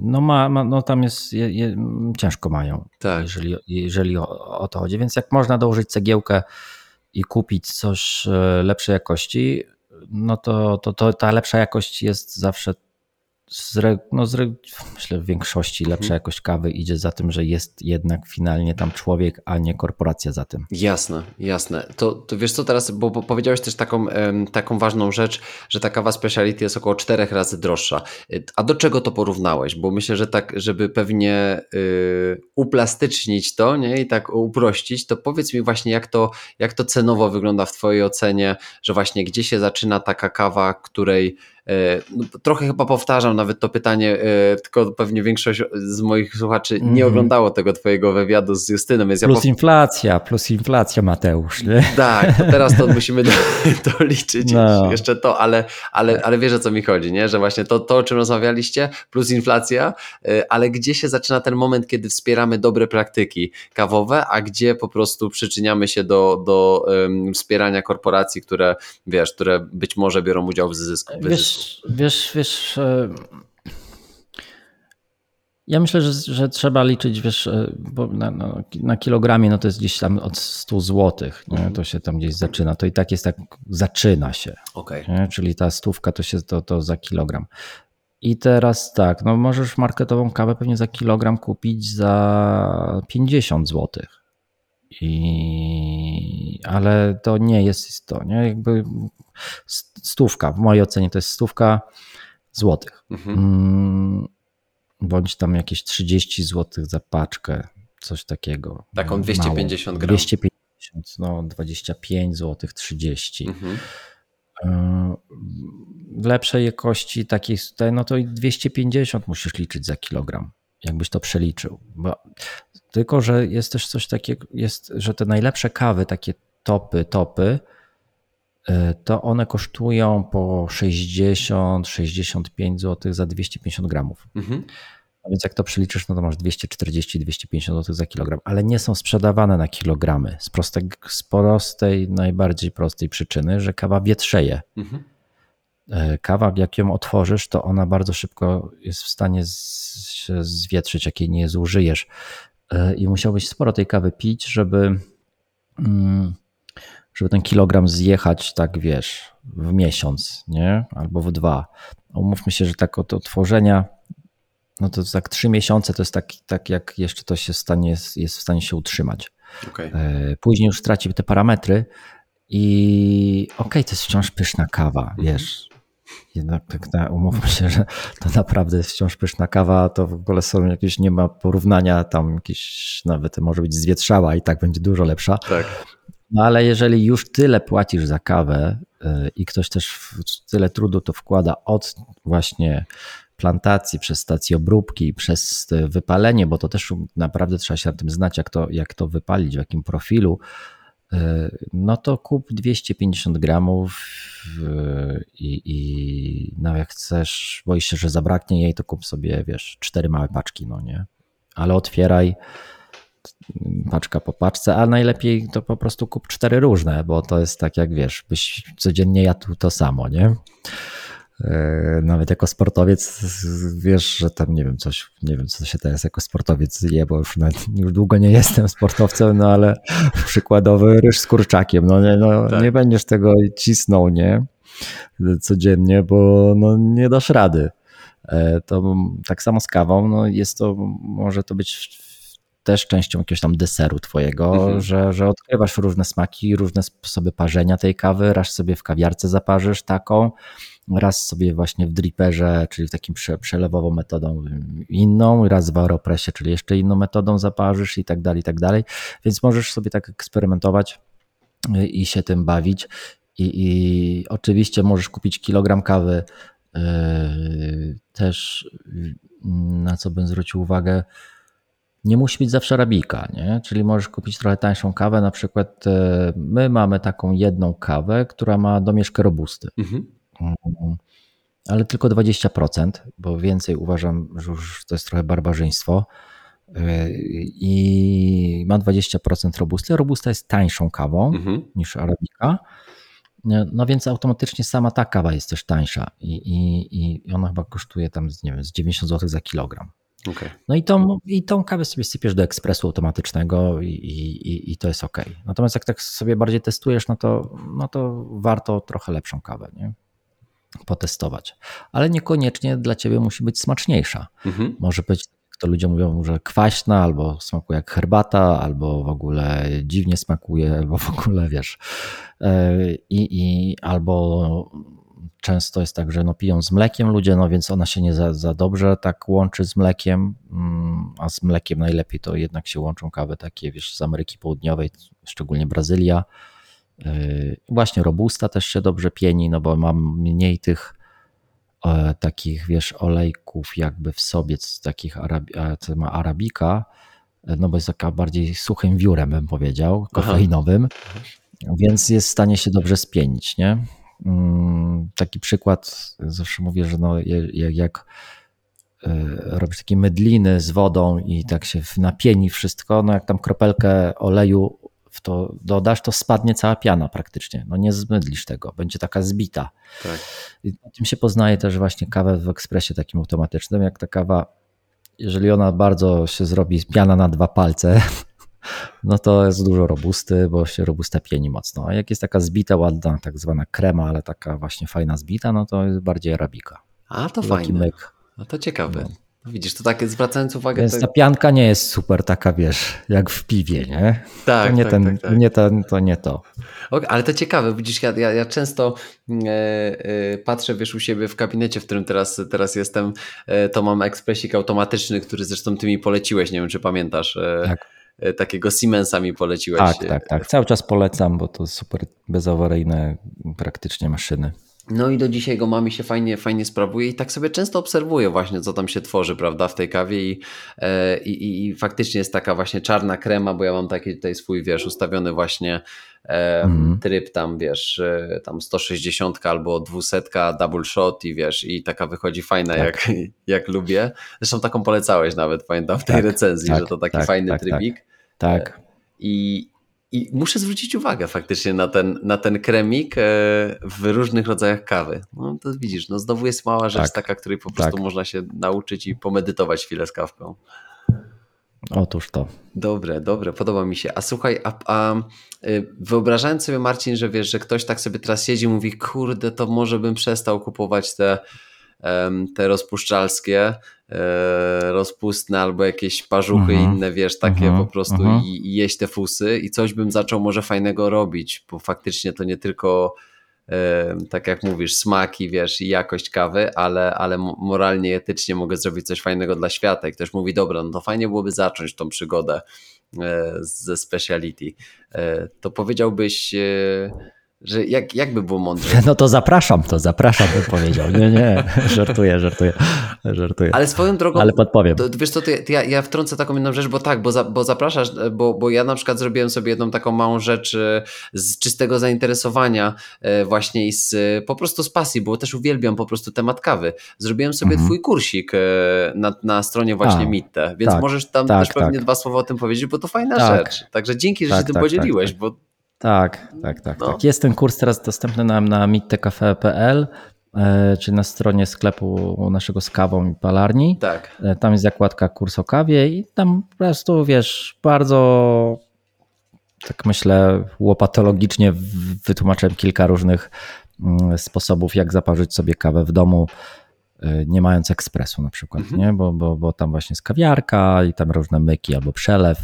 no, ma, ma, no tam jest, je, je, ciężko mają, tak. jeżeli, jeżeli o, o to chodzi. Więc jak można dołożyć cegiełkę i kupić coś e, lepszej jakości, no to, to, to ta lepsza jakość jest zawsze z, no z, myślę w większości lepsza mhm. jakość kawy idzie za tym, że jest jednak finalnie tam człowiek, a nie korporacja za tym. Jasne, jasne. To, to wiesz co teraz, bo, bo powiedziałeś też taką, taką ważną rzecz, że ta kawa speciality jest około czterech razy droższa. Y, a do czego to porównałeś? Bo myślę, że tak, żeby pewnie y, uplastycznić to nie? i tak uprościć, to powiedz mi właśnie jak to, jak to cenowo wygląda w twojej ocenie, że właśnie gdzie się zaczyna taka kawa, której no, trochę chyba powtarzam nawet to pytanie, e, tylko pewnie większość z moich słuchaczy mm. nie mhm. oglądało tego twojego wywiadu z Justyną. Więc plus ja inflacja, plus inflacja Mateusz. Nie? Tak, to teraz to musimy doliczyć no. jeszcze to, ale, ale, ale wiesz o co mi chodzi, nie? że właśnie to, to o czym rozmawialiście, plus inflacja, e, ale gdzie się zaczyna ten moment, kiedy wspieramy dobre praktyki kawowe, a gdzie po prostu przyczyniamy się do, do um, wspierania korporacji, które wiesz, które być może biorą udział w zysku. Wiesz, wiesz, wiesz, e, ja myślę, że, że trzeba liczyć, wiesz, e, bo na, na, na, kilogramie no to jest gdzieś tam od 100 zł, mhm. to się tam gdzieś zaczyna, to i tak jest tak, zaczyna się, okay. czyli ta stówka to się to, to za kilogram. I teraz tak, no możesz marketową kawę pewnie za kilogram kupić za 50 złotych i, ale to nie jest to, nie? Jakby stówka, w mojej ocenie to jest stówka złotych. Mhm. Mm, bądź tam jakieś 30 złotych za paczkę, coś takiego. Taką 250 gram. 250, no 25 złotych, 30. Mhm. E, lepszej jakości takiej, no to i 250 musisz liczyć za kilogram, jakbyś to przeliczył. Bo tylko, że jest też coś takiego, jest, że te najlepsze kawy, takie topy, topy, to one kosztują po 60-65 zł za 250 gramów. Mhm. A więc jak to przeliczysz, no to masz 240-250 zł za kilogram, ale nie są sprzedawane na kilogramy z, prostej, z prostej, najbardziej prostej przyczyny, że kawa wietrzeje. Mhm. E, kawa, jak ją otworzysz, to ona bardzo szybko jest w stanie się zwietrzyć, jak jej nie zużyjesz. E, i musiałbyś sporo tej kawy pić, żeby, mm, żeby ten kilogram zjechać, tak wiesz, w miesiąc, nie? Albo w dwa. Umówmy się, że tak od otworzenia, no to tak trzy miesiące to jest tak, tak jak jeszcze to się stanie, jest w stanie się utrzymać. Okay. E, później już straci te parametry i okej, okay, to jest wciąż pyszna kawa, mhm. wiesz, jednak tak na, umówmy się, że to naprawdę jest wciąż pyszna kawa, to w ogóle są jakieś, nie ma porównania, tam jakieś nawet może być zwietrzała i tak będzie dużo lepsza. Tak. No ale jeżeli już tyle płacisz za kawę y, i ktoś też tyle trudu to wkłada od właśnie plantacji, przez stację obróbki, przez wypalenie, bo to też naprawdę trzeba się na tym znać, jak to, jak to wypalić, w jakim profilu, E, no to kup 250 gramów i, i no jak chcesz, boisz się, że zabraknie jej, to kup sobie, wiesz, cztery małe paczki, no nie? Ale otwieraj paczka po paczce, a najlepiej to po prostu kup cztery różne, bo to jest tak jak wiesz, byś codziennie jadł to samo, nie? E, nawet jako sportowiec wiesz, że tam nie wiem, coś, nie wiem, co się teraz jako sportowiec je, bo już, już długo nie jestem sportowcem, no ale przykładowy ryż z kurczakiem, no, nie, no tak. nie będziesz tego cisnął, nie? Codziennie, bo no, nie dasz rady. E, to tak samo z kawą, no jest to, może to być też częścią jakiegoś tam deseru twojego, Mhm. że, że odkrywasz różne smaki, różne sposoby parzenia tej kawy, raz sobie w kawiarce zaparzysz taką, raz sobie właśnie w dripperze, czyli w takim prze, przelewową metodą inną, raz w aeropressie, czyli jeszcze inną metodą zaparzysz i tak dalej, i tak dalej. Więc możesz sobie tak eksperymentować y, i się tym bawić. I, i oczywiście możesz kupić kilogram kawy. yy, Też yy, na co bym zwrócił uwagę, nie musi być zawsze arabika, nie? Czyli możesz kupić trochę tańszą kawę. Na przykład yy, my mamy taką jedną kawę, która ma domieszkę robusty. Mhm. Mm, ale tylko 20%, bo więcej uważam, że już to jest trochę barbarzyństwo. Yy, I ma 20% robusty. Robusta jest tańszą kawą Mhm. niż arabika. No więc automatycznie sama ta kawa jest też tańsza i, i, i ona chyba kosztuje tam nie wiem, z 90 zł za kilogram. Okej. No i tą, i tą kawę sobie sypiesz do ekspresu automatycznego i, i, i to jest ok. Natomiast jak tak sobie bardziej testujesz, no to, no to warto trochę lepszą kawę nie? potestować. Ale niekoniecznie dla ciebie musi być smaczniejsza. Mhm. Może być, to ludzie mówią, że kwaśna, albo smakuje jak herbata, albo w ogóle dziwnie smakuje, albo w ogóle wiesz. I, i albo często jest tak, że no piją z mlekiem ludzie, no więc ona się nie za, za dobrze tak łączy z mlekiem, mm, a z mlekiem najlepiej to jednak się łączą kawy takie, wiesz, z Ameryki Południowej, szczególnie Brazylia. Yy, Właśnie robusta też się dobrze pieni, no bo mam mniej tych e, takich, wiesz, olejków jakby w sobie, z takich arabi, co ma arabika, no bo jest taka bardziej suchym wiórem, bym powiedział, kofeinowym, więc jest w stanie się dobrze spienić, nie? Mm, Taki przykład, zawsze mówię, że no, je- jak e, robisz takie mydliny z wodą i tak się napieni wszystko, no jak tam kropelkę oleju w to dodasz, to spadnie cała piana praktycznie. No nie zmydlisz tego, będzie taka zbita. Tak. I tym się poznaje też właśnie kawę w ekspresie takim automatycznym, jak ta kawa, jeżeli ona bardzo się zrobi piana na dwa palce, no to jest dużo robusty, bo się robusta pieni mocno. A jak jest taka zbita, ładna, tak zwana krema, ale taka właśnie fajna zbita, no to jest bardziej arabika. A to myk. A to ciekawe. No Widzisz, to takie zwracając uwagę. Więc to... ta pianka nie jest super taka, wiesz, jak w piwie, nie? Tak, to nie tak, ten, tak, tak. Nie ten, to nie to. Ok, ale to ciekawe, widzisz, ja, ja, ja często e, e, patrzę, wiesz, u siebie w gabinecie, w którym teraz, teraz jestem, e, to mam ekspresik automatyczny, który zresztą ty mi poleciłeś, nie wiem, czy pamiętasz. E, Tak. E, Takiego Siemensa mi poleciłeś. Tak, tak, tak. Cały czas polecam, bo to super bezawaryjne praktycznie maszyny. No i do dzisiaj go mam i się fajnie, fajnie sprawuje i tak sobie często obserwuję właśnie, co tam się tworzy, prawda, w tej kawie i, e, i, i, i faktycznie jest taka właśnie czarna krema, bo ja mam taki tutaj swój, wiesz, ustawiony właśnie Mhm. tryb tam, wiesz, e, tam 160 albo 200 double shot i wiesz, i taka wychodzi fajna, Tak. jak, jak lubię. Zresztą taką polecałeś nawet, pamiętam w tej Tak, recenzji, tak, że to taki tak, fajny tak, tak. trybik. Tak. I, I muszę zwrócić uwagę faktycznie na ten, na ten kremik e, w różnych rodzajach kawy. No to widzisz, no znowu jest mała rzecz Tak, taka, której po prostu tak. można się nauczyć i pomedytować chwilę z kawką. Otóż to. Dobre, dobre, podoba mi się. A słuchaj, a, a y, wyobrażając sobie Marcin, że wiesz, że ktoś tak sobie teraz siedzi i mówi, kurde, to może bym przestał kupować te, te rozpuszczalskie, rozpustne albo jakieś parzuchy Mhm. inne, wiesz, takie Mhm, po prostu mhm. i, i jeść te fusy i coś bym zaczął może fajnego robić, bo faktycznie to nie tylko e, tak jak mówisz, smaki, wiesz, i jakość kawy, ale, ale mo- moralnie, etycznie mogę zrobić coś fajnego dla świata. I ktoś mówi, dobra, no to fajnie byłoby zacząć tą przygodę e, ze speciality. E, To powiedziałbyś, e, że jak, jak by było mądrze? No to zapraszam, to zapraszam, bym powiedział. Nie, nie, żartuję, żartuję, żartuję. Ale swoją drogą, Ale podpowiem. To, wiesz co, to ja, ja, ja wtrącę taką jedną rzecz, bo tak, bo, za, bo zapraszasz, bo, bo ja na przykład zrobiłem sobie jedną taką małą rzecz e, z czystego zainteresowania e, właśnie i z, e, po prostu z pasji, bo też uwielbiam po prostu temat kawy. Zrobiłem sobie Mhm. twój kursik e, na, na stronie właśnie A, Mitte, więc tak, możesz tam tak, też pewnie tak. dwa słowa o tym powiedzieć, bo to fajna Tak. rzecz. Także dzięki, że się tym tak, podzieliłeś, tak, tak. bo Tak, tak, tak, No. tak. Jest ten kurs teraz dostępny na, na mittecafe.pl, e, czy na stronie sklepu naszego z kawą i palarni. tak. E, Tam jest zakładka kurs o kawie i tam po prostu, wiesz, bardzo tak myślę łopatologicznie wytłumaczyłem kilka różnych mm, sposobów, jak zaparzyć sobie kawę w domu nie mając ekspresu na przykład, mhm. nie? Bo, bo, bo tam właśnie jest kawiarka i tam różne myki albo przelew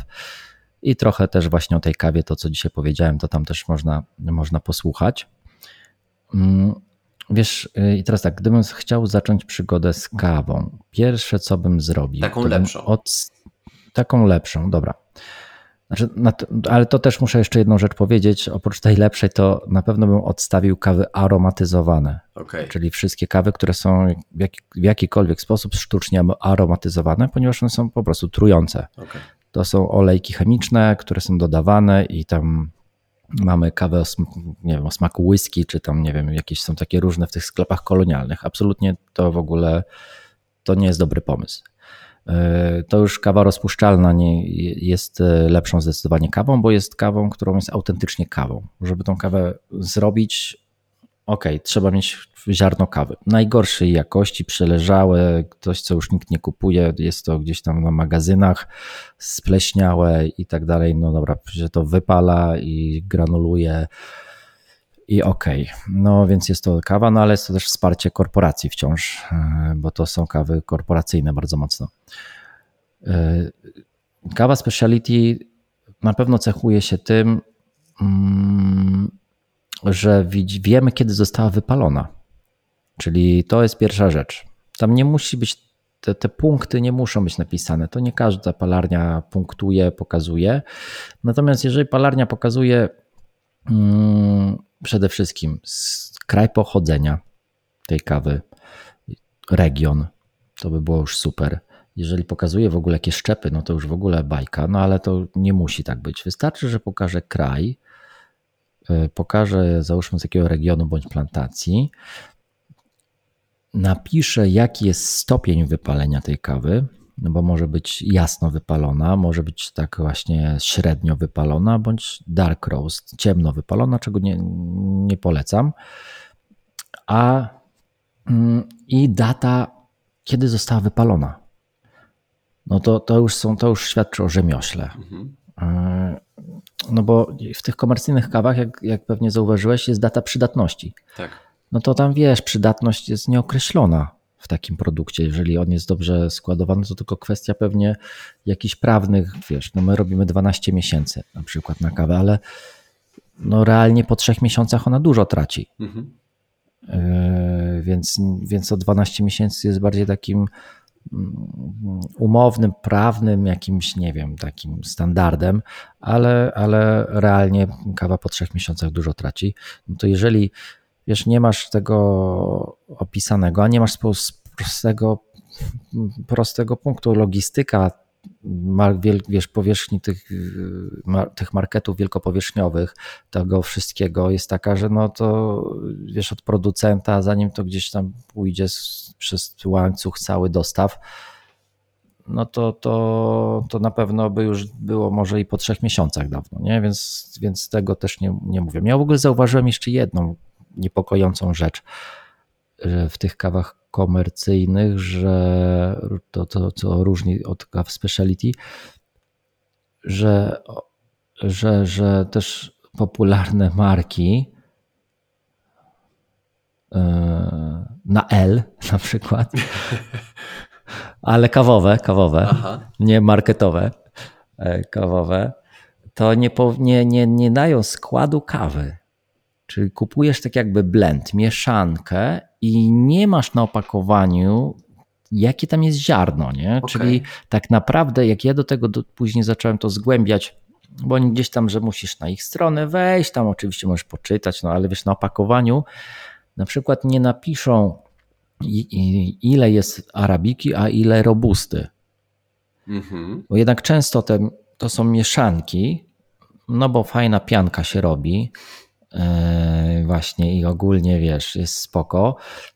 i trochę też właśnie o tej kawie, to co dzisiaj powiedziałem, to tam też można, można posłuchać. Mm, wiesz, i teraz tak, gdybym chciał zacząć przygodę z kawą, pierwsze co bym zrobił. Taką lepszą. Od, taką lepszą, dobra. Znaczy, ale to też muszę jeszcze jedną rzecz powiedzieć. Oprócz tej lepszej, to na pewno bym odstawił kawy aromatyzowane. Okay. Czyli wszystkie kawy, które są w, jaki, w jakikolwiek sposób sztucznie aromatyzowane, ponieważ one są po prostu trujące. Okay. To są olejki chemiczne, które są dodawane i tam mamy kawę o, nie wiem, o smaku whisky, czy tam, nie wiem, jakieś są takie różne w tych sklepach kolonialnych. Absolutnie to w ogóle to nie jest dobry pomysł. E, to już kawa rozpuszczalna nie, jest e, lepszą zdecydowanie kawą, bo jest kawą, którą jest autentycznie kawą. Żeby tą kawę zrobić, ok, trzeba mieć ziarno kawy. Najgorszej jakości, przeleżałe, coś co już nikt nie kupuje, jest to gdzieś tam na magazynach, spleśniałe i tak dalej. No dobra, że to wypala i granuluje i okej. Okay. No więc jest to kawa, no ale jest to też wsparcie korporacji wciąż, e, bo to są kawy korporacyjne bardzo mocno. E, kawa speciality na pewno cechuje się tym, mm, że wiemy, kiedy została wypalona. Czyli to jest pierwsza rzecz. Tam nie musi być, te, te, punkty nie muszą być napisane. To nie każda palarnia punktuje, pokazuje. Natomiast jeżeli palarnia pokazuje mm, przede wszystkim kraj pochodzenia tej kawy, region, to by było już super. Jeżeli pokazuje w ogóle jakieś szczepy, no to już w ogóle bajka, no ale to nie musi tak być. Wystarczy, że pokaże kraj, e, pokaże załóżmy z jakiego regionu bądź plantacji, napisze jaki jest stopień wypalenia tej kawy, no bo może być jasno wypalona, może być tak właśnie średnio wypalona, bądź dark roast, ciemno wypalona, czego nie, nie polecam. A mm, i data, kiedy została wypalona. No to, to, już, są, to już świadczy o rzemiośle. Mhm. E, no bo w tych komercyjnych kawach, jak, jak pewnie zauważyłeś, jest data przydatności. Tak. No to tam wiesz, przydatność jest nieokreślona w takim produkcie. Jeżeli on jest dobrze składowany, to tylko kwestia pewnie jakichś prawnych, wiesz, no my robimy 12 miesięcy na przykład na kawę, ale no realnie po trzech miesiącach ona dużo traci. Mhm. Yy, więc, więc to 12 miesięcy jest bardziej takim mm, umownym, prawnym, jakimś, nie wiem, takim standardem, ale, ale realnie kawa po trzech miesiącach dużo traci. No to jeżeli wiesz, nie masz tego opisanego, a nie masz prostego, prostego punktu. Logistyka wiesz, powierzchni tych, tych marketów wielkopowierzchniowych, tego wszystkiego jest taka, że no to wiesz, od producenta, zanim to gdzieś tam pójdzie przez łańcuch cały dostaw, no to, to, to na pewno by już było może i po trzech miesiącach dawno, nie? Więc, więc tego też nie, nie mówię. Ja w ogóle zauważyłem jeszcze jedną niepokojącą rzecz w tych kawach komercyjnych, że to, to co różni od kaw speciality, że, że, że też popularne marki e, na L na przykład, ale kawowe, kawowe, Aha. nie marketowe, e, kawowe, to nie, nie, nie, nie dają składu kawy. Czyli kupujesz tak jakby blend, mieszankę i nie masz na opakowaniu jakie tam jest ziarno, nie? Okay. Czyli tak naprawdę jak ja do tego do, później zacząłem to zgłębiać, bo oni gdzieś tam, że musisz na ich stronę wejść, tam oczywiście możesz poczytać, no ale wiesz, na opakowaniu na przykład nie napiszą ile jest arabiki, a ile robusty. Mhm. Bo jednak często te, to są mieszanki, no bo fajna pianka się robi, właśnie i ogólnie wiesz, jest spoko,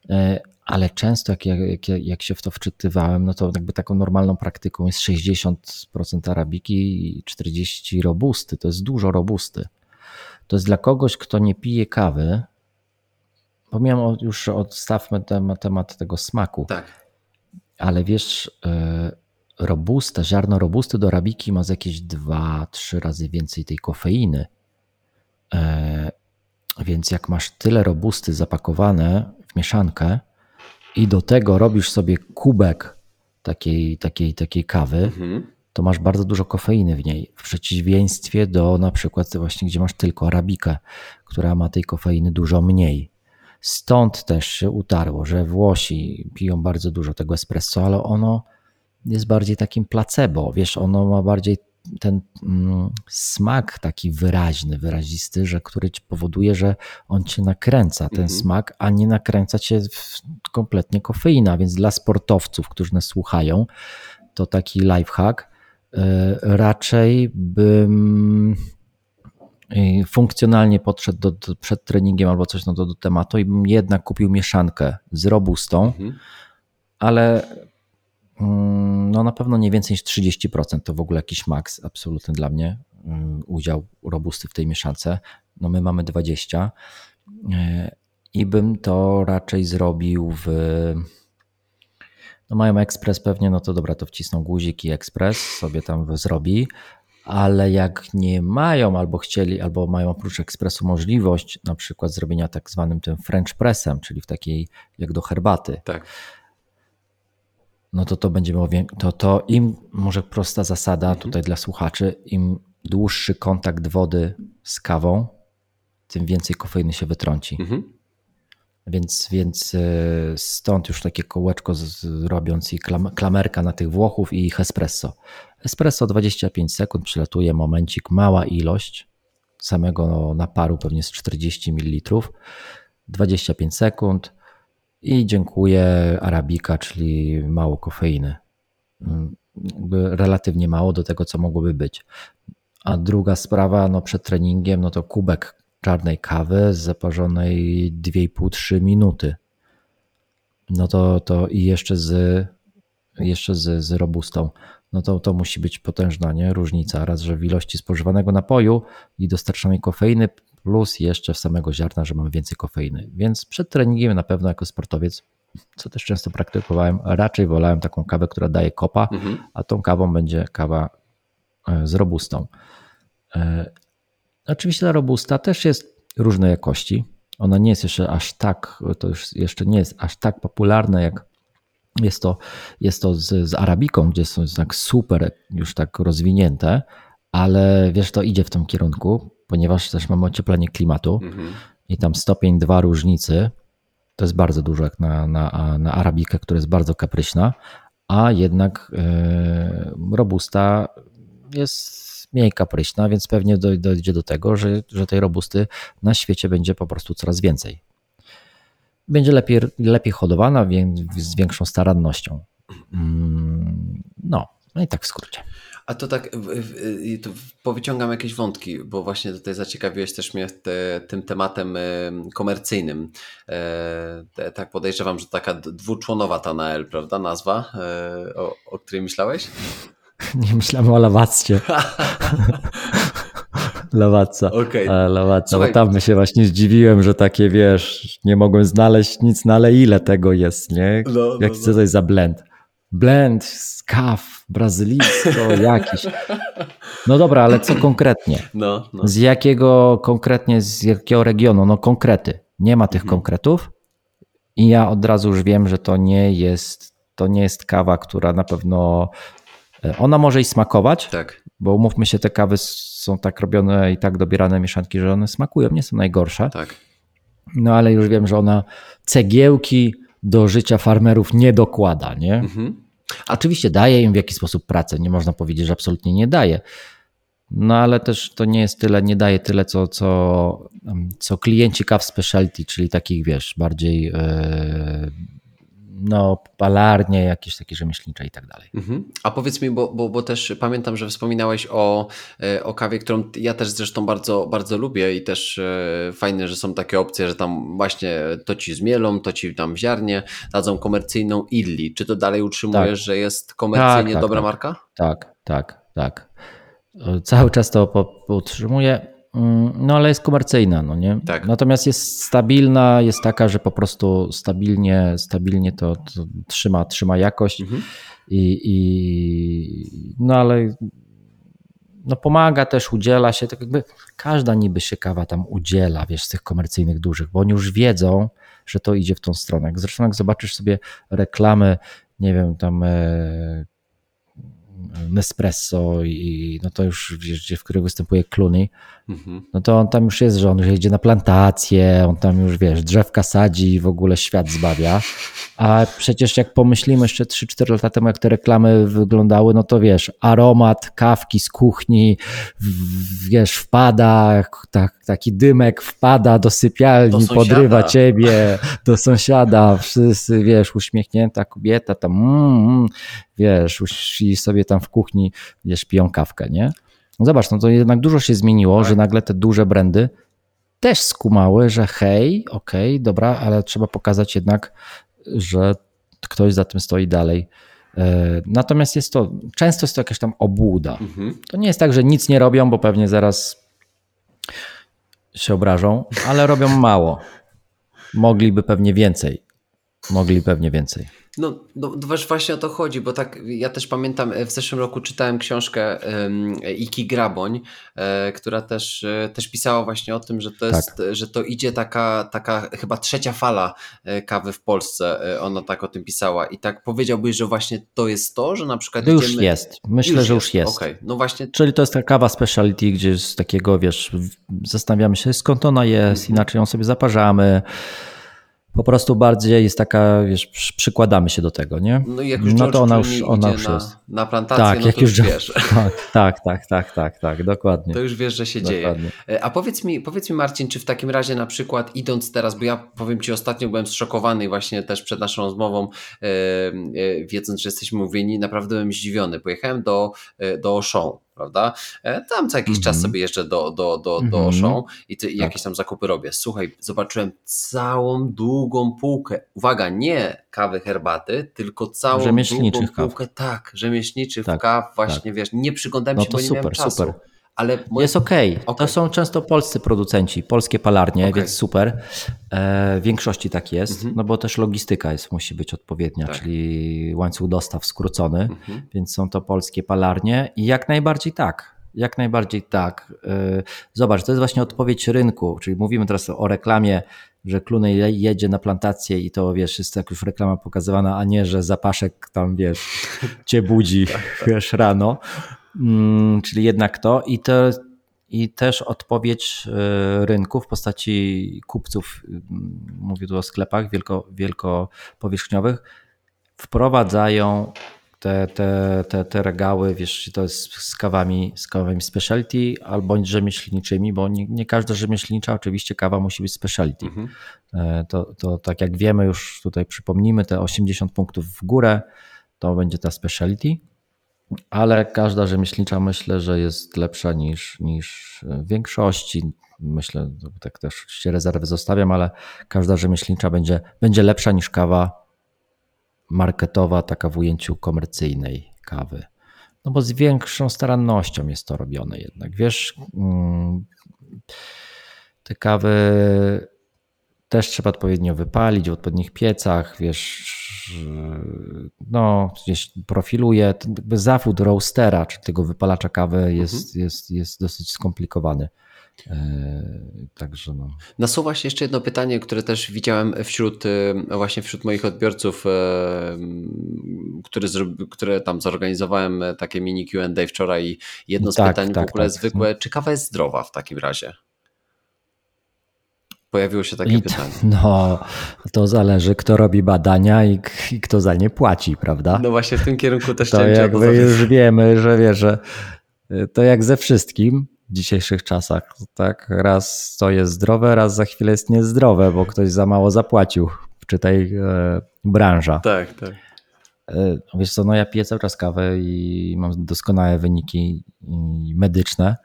e, ale często jak, jak, jak się w to wczytywałem, no to jakby taką normalną praktyką jest 60% arabiki i 40% robusty. To jest dużo robusty. To jest dla kogoś, kto nie pije kawy, bo miałem już odstawmy temat, temat tego smaku. Tak. Ale wiesz, e, robusta, ziarno robusty do arabiki ma z jakieś 2-3 razy więcej tej kofeiny. Więc jak masz tyle robusty zapakowane w mieszankę, i do tego robisz sobie kubek takiej, takiej, takiej kawy, Mhm. to masz bardzo dużo kofeiny w niej. W przeciwieństwie do na przykład właśnie, gdzie masz tylko arabikę, która ma tej kofeiny dużo mniej. Stąd też się utarło, że Włosi piją bardzo dużo tego espresso, ale ono jest bardziej takim placebo. Wiesz, ono ma bardziej ten mm, smak taki wyraźny, wyrazisty, że który ci powoduje, że on cię nakręca, ten Mhm. smak, a nie nakręca cię kompletnie kofeina. Więc dla sportowców, którzy nas słuchają, to taki lifehack. y, Raczej bym y, funkcjonalnie podszedł do, do, przed treningiem albo coś no, do, do tematu i bym jednak kupił mieszankę z robustą, Mhm. ale no na pewno nie więcej niż 30% to w ogóle jakiś maks absolutny dla mnie mm, udział robusty w tej mieszance. No my mamy 20 e, i bym to raczej zrobił w no mają ekspres pewnie, no to dobra, to wcisną guzik i ekspres sobie tam zrobi, ale jak nie mają albo chcieli, albo mają oprócz ekspresu możliwość na przykład zrobienia tak zwanym tym French pressem, czyli w takiej jak do herbaty, Tak. No to to będzie miało, to, to im, może prosta zasada tutaj dla słuchaczy, im dłuższy kontakt wody z kawą, tym więcej kofeiny się wytrąci. Mhm. Więc, więc e, stąd już takie kołeczko robiąc i klam, klamerka na tych Włochów i ich espresso. Espresso 25 sekund, przylatuje momencik, mała ilość samego naparu, pewnie z 40 ml. 25 sekund i dziękuję Arabika, czyli mało kofeiny. Mm, Relatywnie mało do tego, co mogłoby być. A druga sprawa, no przed treningiem, no to kubek czarnej kawy zaparzonej 2,5-3 minuty. No to, to i jeszcze z, jeszcze z, z robustą. No to, to musi być potężna nie? różnica. Raz, że w ilości spożywanego napoju i dostarczonej kofeiny, plus jeszcze w samego ziarna, że mamy więcej kofeiny. Więc przed treningiem na pewno jako sportowiec, co też często praktykowałem, raczej wolałem taką kawę, która daje kopa, Mhm. a tą kawą będzie kawa e, z robustą. E, Oczywiście ta robusta też jest różnej jakości. Ona nie jest jeszcze aż tak, to już jeszcze nie jest aż tak popularne jak jest to, jest to z, z arabiką, gdzie są tak super już tak rozwinięte, ale wiesz, to idzie w tym kierunku, ponieważ też mamy ocieplenie klimatu Mhm. i tam stopień dwa różnicy to jest bardzo dużo jak na, na, na arabikę, która jest bardzo kapryśna, a jednak e, robusta jest mniej kapryśna, więc pewnie doj- dojdzie do tego, że, że tej robusty na świecie będzie po prostu coraz więcej. Będzie lepiej, lepiej hodowana, więc z większą starannością. Mm, No, no i tak w skrócie. A to tak, to powyciągam jakieś wątki, bo właśnie tutaj zaciekawiłeś też mnie te, tym tematem e, komercyjnym. E, tak podejrzewam, że taka dwuczłonowa ta Nael, prawda, nazwa, e, o, o której myślałeś? Nie myślałem o lawaccie. Lawatca. Okej. A, Lawatca, Słuchaj. bo tam się właśnie zdziwiłem, że takie wiesz, nie mogłem znaleźć nic, no ale ile tego jest, nie? No, no, Jak, co to jest za blend? Blend z kaw, brazylijsko, jakiś. No dobra, ale co konkretnie? No, no. Z jakiego konkretnie, z jakiego regionu? No konkrety. Nie ma Mhm. tych konkretów i ja od razu już wiem, że to nie jest, to nie jest kawa, która na pewno, e, ona może i smakować, Tak. bo umówmy się, te kawy są tak robione i tak dobierane mieszanki, że one smakują, nie są najgorsze. Tak. No ale już wiem, że ona cegiełki do życia farmerów nie dokłada, nie? Mhm. Oczywiście daje im w jakiś sposób pracę, nie można powiedzieć, że absolutnie nie daje. No ale też to nie jest tyle, nie daje tyle, co, co, co klienci kaw specialty, czyli takich, wiesz, bardziej e, no, palarnie, jakieś takie rzemieślnicze i tak dalej. Mhm. A powiedz mi, bo, bo, bo też pamiętam, że wspominałeś o, e, o kawie, którą ja też zresztą bardzo, bardzo lubię i też e, fajne, że są takie opcje, że tam właśnie to ci zmielą, to ci tam ziarnie dadzą komercyjną Illi. Czy to dalej utrzymujesz, że jest komercyjnie Tak, tak, dobra tak. marka? Tak, tak, tak. E, Cały czas to utrzymuję, no ale jest komercyjna, no nie? Tak. Natomiast jest stabilna, jest taka, że po prostu stabilnie, stabilnie to, to trzyma, trzyma jakość Mhm. i, i no ale no pomaga też, udziela się, tak jakby każda niby się kawa tam udziela, wiesz, z tych komercyjnych dużych, bo oni już wiedzą, że to idzie w tą stronę. Zresztą jak zobaczysz sobie reklamy, nie wiem, tam e, Nespresso i no to już wiesz, w których występuje Clooney. No to on tam już jest, że on już jedzie na plantację, on tam już wiesz, drzewka sadzi i w ogóle świat zbawia. A przecież jak pomyślimy jeszcze 3-4 lata temu, jak te reklamy wyglądały, no to wiesz, aromat kawki z kuchni, wiesz, wpada, tak, taki dymek wpada do sypialni, do podrywa ciebie, do sąsiada, wszyscy, wiesz, uśmiechnięta kobieta tam, mm, mm, wiesz, i sobie tam w kuchni, wiesz, piją kawkę, nie? No zobacz, no to jednak dużo się zmieniło, tak. że nagle te duże brandy też skumały, że hej, okej, okay, dobra, ale trzeba pokazać jednak, że ktoś za tym stoi dalej. E, natomiast jest to, często jest to jakaś tam obłuda. Mhm. To nie jest tak, że nic nie robią, bo pewnie zaraz się obrażą, ale robią mało. Mogliby pewnie więcej. Mogli pewnie więcej. No, no właśnie o to chodzi, bo tak ja też pamiętam, e, w zeszłym roku czytałem książkę Iki Graboń, e, która też, e, też pisała właśnie o tym, że to, jest, tak. że to idzie taka, taka chyba trzecia fala kawy w Polsce. Ona tak o tym pisała i tak powiedziałbyś, że właśnie to jest to, że na przykład. To już jest. Myślę, już że już jest. Okay. No właśnie. Czyli to jest ta kawa speciality, gdzie z takiego, wiesz, zastanawiamy się skąd ona jest, mhm. inaczej ją sobie zaparzamy po prostu bardziej jest taka, wiesz, przykładamy się do tego, nie? No jak już no to ona już, ona już na, jest. Na plantację, tak, no jak już, już wiesz. Tak, tak, tak, tak, tak, dokładnie. To już wiesz, że się dokładnie. dzieje. E, a powiedz mi, powiedz mi Marcin, czy w takim razie na przykład idąc teraz, bo ja powiem Ci ostatnio byłem zszokowany właśnie też przed naszą rozmową, e, e, wiedząc, że jesteśmy mówieni, naprawdę byłem zdziwiony. Pojechałem do, do Auchan prawda? E, tam co jakiś mm -hmm. czas mhm. sobie jeżdżę do, do, do, mm -hmm. i, ty, tak. jakieś tam zakupy robię. Słuchaj, zobaczyłem całą długą półkę. Uwaga, nie kawy, herbaty, tylko całą długą półkę. Kaw. Tak, rzemieślniczych tak, kaw, właśnie tak. wiesz, nie przyglądałem no się, bo nie super, miałem czasu. Super ale. Jest okej. Okay. okay. To są często polscy producenci, polskie palarnie, okay. więc super. E, w większości tak jest, mhm. no bo też logistyka jest, musi być odpowiednia, tak. czyli łańcuch dostaw skrócony, mhm. więc są to polskie palarnie i jak najbardziej tak. Jak najbardziej tak. E, zobacz, to jest właśnie odpowiedź rynku, czyli mówimy teraz o reklamie, że Klunej jedzie na plantację i to wiesz, jest jak już reklama pokazywana, a nie, że zapaszek tam wiesz, cię budzi tak, tak. wiesz rano. Mm, czyli jednak to i, to i też odpowiedź e, rynku w postaci kupców, mm, mówię tu o sklepach wielko, wielkopowierzchniowych, wprowadzają te, te, te, te regały, wiesz, to jest z kawami, z kawami specialty albo rzemieślniczymi, bo nie, nie każda rzemieślnicza oczywiście kawa musi być specialty. Mhm. E, to, to tak jak wiemy już tutaj przypomnimy, te 80 punktów w górę to będzie ta specialty ale każda rzemieślnicza myślę, że jest lepsza niż, niż w większości. Myślę, tak też się rezerwy zostawiam, ale każda rzemieślnicza będzie, będzie lepsza niż kawa marketowa, taka w ujęciu komercyjnej kawy. No bo z większą starannością jest to robione jednak. Wiesz, mm, te kawy też trzeba odpowiednio wypalić w odpowiednich piecach, wiesz, no, gdzieś profiluje. Jakby zawód roastera, czy tego wypalacza kawy jest, mhm. jest, jest dosyć skomplikowany. E, także no. Nasuwa się jeszcze jedno pytanie, które też widziałem wśród e, właśnie wśród moich odbiorców, e, które, które tam zorganizowałem takie mini Q&A wczoraj jedno z tak, pytań tak, w ogóle tak. zwykłe, czy kawa jest zdrowa w takim razie? Pojawiło się takie I pytanie. No, to zależy, kto robi badania i, i, kto za nie płaci, prawda? No właśnie w tym kierunku też to jakby już wiemy, że wie, że y, to jak ze wszystkim w dzisiejszych czasach, tak? Raz to jest zdrowe, raz za chwilę jest niezdrowe, bo ktoś za mało zapłacił, czytaj e, branża. Tak, tak. E, wiesz co, no ja piję cały czas kawę i mam doskonałe wyniki medyczne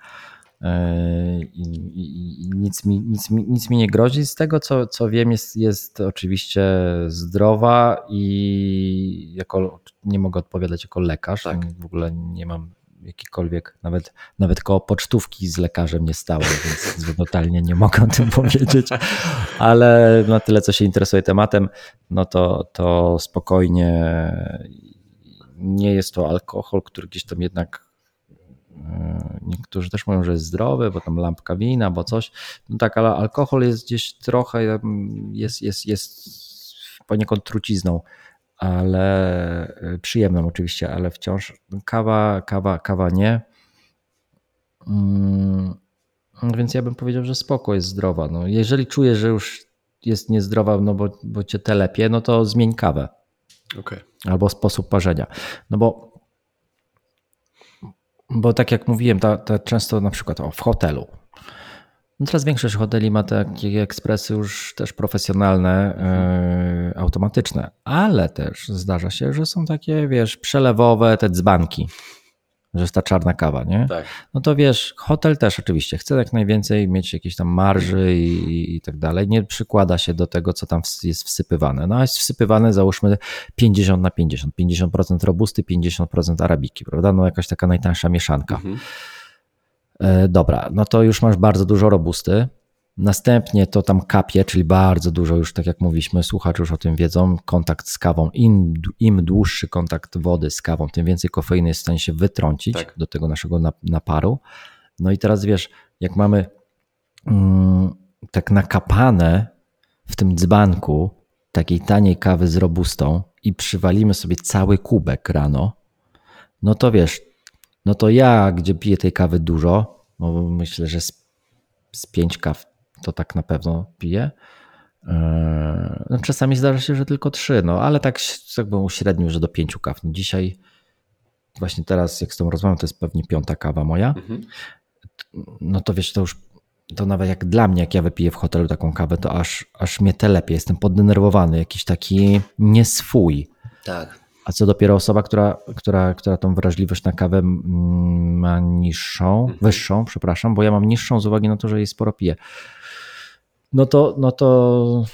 i, i, i nic, mi, nic, mi, nic mi nie grozi. Z tego, co, co wiem, jest, jest oczywiście zdrowa i jako, nie mogę odpowiadać jako lekarz. Tak. W ogóle nie mam jakikolwiek, nawet, nawet koło pocztówki z lekarzem nie stałem, więc totalnie nie mogę o tym powiedzieć, ale na tyle, co się interesuje tematem, no to, to spokojnie nie jest to alkohol, który gdzieś tam jednak Niektórzy też mówią, że jest zdrowy, bo tam lampka wina, bo coś. No tak, ale alkohol jest gdzieś trochę, jest, jest, jest poniekąd trucizną, ale przyjemną oczywiście, ale wciąż kawa, kawa, kawa nie. Mm, więc ja bym powiedział, że spoko jest zdrowa. No, jeżeli czujesz, że już jest niezdrowa, no bo, bo cię telepie, no to zmień kawę. Okay. Albo sposób parzenia. No bo, bo tak jak mówiłem, ta, ta często na przykład o, w hotelu. No teraz większość hoteli ma takie ekspresy już też profesjonalne, yy, automatyczne, ale też zdarza się, że są takie, wiesz, przelewowe te dzbanki że jest ta czarna kawa, nie? Tak. No to wiesz, hotel też oczywiście chce jak najwięcej mieć jakieś tam marży i, i tak dalej. Nie przykłada się do tego, co tam jest wsypywane. No a jest wsypywane załóżmy 50 na 50. 50% robusty, 50% arabiki, prawda? No jakaś taka najtańsza mieszanka. Mhm. E, dobra, no to już masz bardzo dużo robusty, Następnie to tam kapie, czyli bardzo dużo już, tak jak mówiliśmy, słuchacze już o tym wiedzą, kontakt z kawą. Im, im dłuższy kontakt wody z kawą, tym więcej kofeiny jest w stanie się wytrącić tak. do tego naszego naparu. No i teraz wiesz, jak mamy mm, tak nakapane w tym dzbanku takiej taniej kawy z robustą i przywalimy sobie cały kubek rano, no to wiesz, no to ja, gdzie piję tej kawy dużo, bo myślę, że z, z pięć kaw to tak na pewno piję. E, no, czasami zdarza się, że tylko trzy, no ale tak jakbym uśrednił, że do pięciu kaw. No, dzisiaj, właśnie teraz, jak z tą rozmawiam, to jest pewnie piąta kawa moja. Mhm. No to wiesz, to już to nawet jak dla mnie, jak ja wypiję w hotelu taką kawę, to aż, aż mnie lepiej. Jestem poddenerwowany, jakiś taki nieswój. Tak. A co dopiero osoba, która, która, która tą wrażliwość na kawę ma niższą, mhm. wyższą, przepraszam, bo ja mam niższą z uwagi na to, że jej sporo piję no to, no to,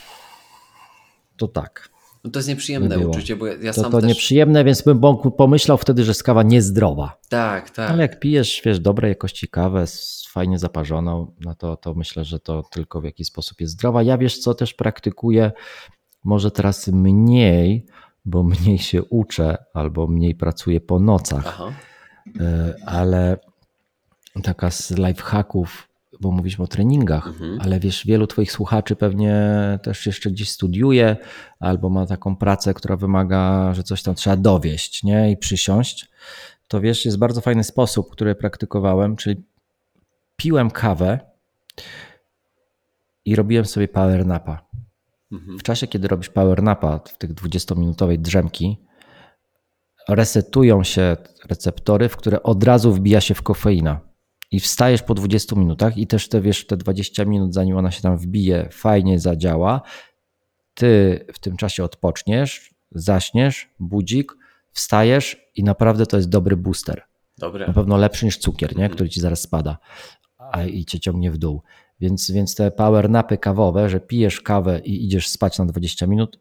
to tak. No to jest nieprzyjemne uczucie, bo ja, to, sam to też... nieprzyjemne, więc bym pomyślał wtedy, że skawa niezdrowa. Tak, tak. Ale jak pijesz, wiesz, dobrej jakości kawę, fajnie zaparzoną, no to, to myślę, że to tylko w jakiś sposób jest zdrowa. Ja wiesz co, też praktykuję, może teraz mniej, bo mniej się uczę albo mniej pracuję po nocach, Aha. E, ale taka z lifehacków bo mówiliśmy o treningach, mhm. ale wiesz, wielu Twoich słuchaczy pewnie też jeszcze gdzieś studiuje albo ma taką pracę, która wymaga, że coś tam trzeba dowieść nie? i przysiąść. To wiesz, jest bardzo fajny sposób, który praktykowałem, czyli piłem kawę i robiłem sobie power napa. Mhm. W czasie, kiedy robisz power napa, w tych 20-minutowej drzemki, resetują się receptory, w które od razu wbija się w kofeina i wstajesz po 20 minutach i też te, wiesz, te 20 minut, zanim ona się tam wbije, fajnie zadziała, ty w tym czasie odpoczniesz, zaśniesz, budzik, wstajesz i naprawdę to jest dobry booster. Dobre. Na pewno lepszy niż cukier, nie? który ci zaraz spada a, i cię ciągnie w dół. Więc, więc te power napy kawowe, że pijesz kawę i idziesz spać na 20 minut,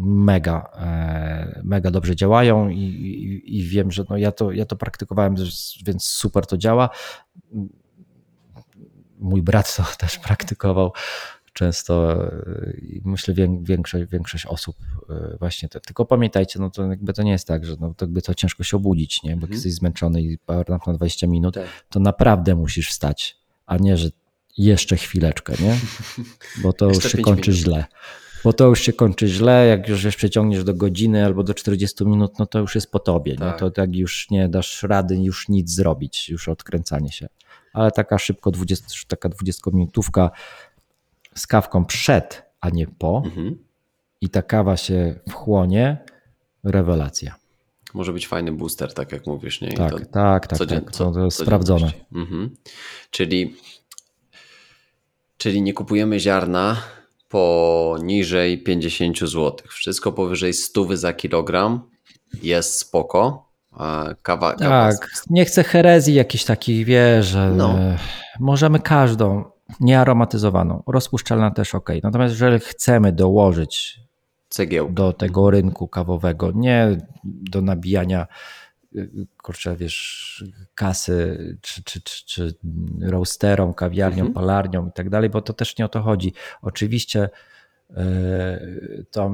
mega, e, mega dobrze działają i, i, i, wiem, że no ja, to, ja to praktykowałem, więc super to działa. Mój brat to też praktykował często i myślę większość, większość osób e, właśnie to. Tylko pamiętajcie, no to jakby to nie jest tak, że no to jakby to ciężko się obudzić, nie? bo mhm. jesteś zmęczony i na 20 minut, tak. to naprawdę musisz wstać, a nie, że jeszcze chwileczkę, nie? Bo to już się kończy minut. źle bo to już się kończy źle, jak już przeciągniesz do godziny albo do 40 minut, no to już jest po tobie, tak. to tak już nie dasz rady już nic zrobić, już odkręcanie się. Ale taka szybko 20, taka 20 minutówka z kawką przed, a nie po mhm. i ta kawa się wchłonie, rewelacja. Może być fajny booster, tak jak mówisz, nie? tak, tak, tak, codzien, tak, to, to sprawdzone. Mhm. Czyli, czyli nie kupujemy ziarna, poniżej 50 zł. Wszystko powyżej 100 za kilogram jest spoko. Kawa, kawa tak, nie chcę herezji jakichś takich, wie, że no. możemy każdą niearomatyzowaną, rozpuszczalna też ok. Natomiast jeżeli chcemy dołożyć Cegiełkę. do tego rynku kawowego, nie do nabijania kurczę, wiesz, kasy, czy, czy, czy, czy roasterom, kawiarnią, mhm. palarnią i tak dalej, bo to też nie o to chodzi. Oczywiście e, to